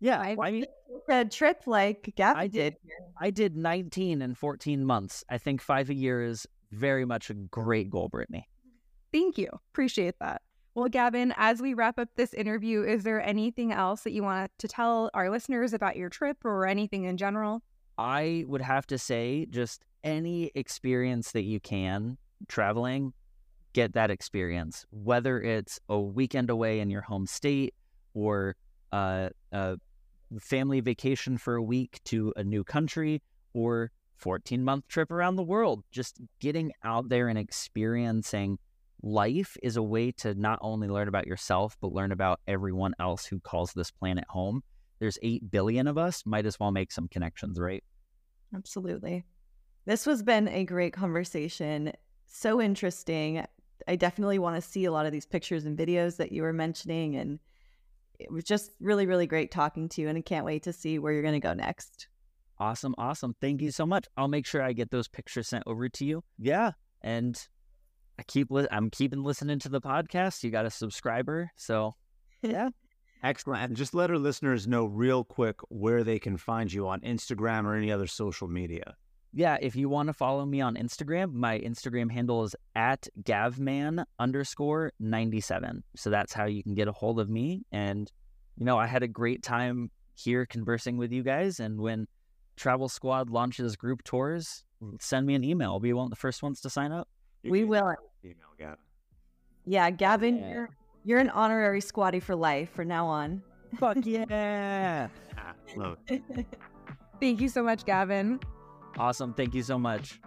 Yeah. I- I mean, A trip like Gavin I did. I did 19 in 14 months. I think five a year is very much a great goal, Brittany. Thank you. Appreciate that. Well, Gavin, as we wrap up this interview, is there anything else that you want to tell our listeners about your trip or anything in general? I would have to say, just any experience that you can traveling, get that experience. Whether it's a weekend away in your home state or uh, a family vacation for a week to a new country or 14 month trip around the world, just getting out there and experiencing life is a way to not only learn about yourself, but learn about everyone else who calls this planet home. There's 8 billion of us, might as well make some connections, right? Absolutely. This has been a great conversation. So interesting. I definitely want to see a lot of these pictures and videos that you were mentioning. And it was just really, really great talking to you. And I can't wait to see where you're going to go next. Awesome, awesome. Thank you so much. I'll make sure I get those pictures sent over to you. Yeah, and I keep li- I'm keeping listening to the podcast. You got a subscriber, so yeah. Excellent. And just let our listeners know real quick where they can find you on Instagram or any other social media. Yeah, if you want to follow me on Instagram, my Instagram handle is at gavman underscore 97. So that's how you can get a hold of me. And, you know, I had a great time here conversing with you guys. And when Travel Squad launches group tours, mm, send me an email. I'll be one of the first ones to sign up. We will. Email Gavin. Yeah, Gavin, Yeah. you're you're an honorary squaddie for life from now on. Fuck yeah. Ah, love it. Thank you so much, Gavin. Awesome. Thank you so much.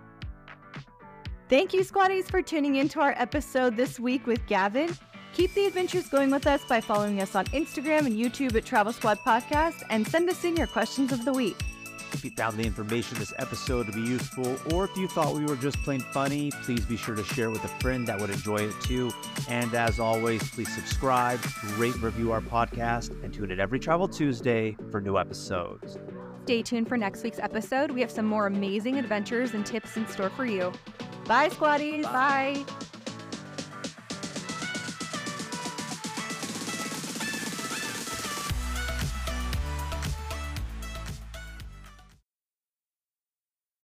Thank you, squaddies, for tuning into our episode this week with Gavin. Keep the adventures going with us by following us on Instagram and YouTube at Travel Squad Podcast and send us in your questions of the week. If you found the information in this episode to be useful, or if you thought we were just plain funny, please be sure to share with a friend that would enjoy it too. And as always, please subscribe, rate, and review our podcast, and tune in every Travel Tuesday for new episodes. Stay tuned for next week's episode. We have some more amazing adventures and tips in store for you. Bye, squaddies. Bye.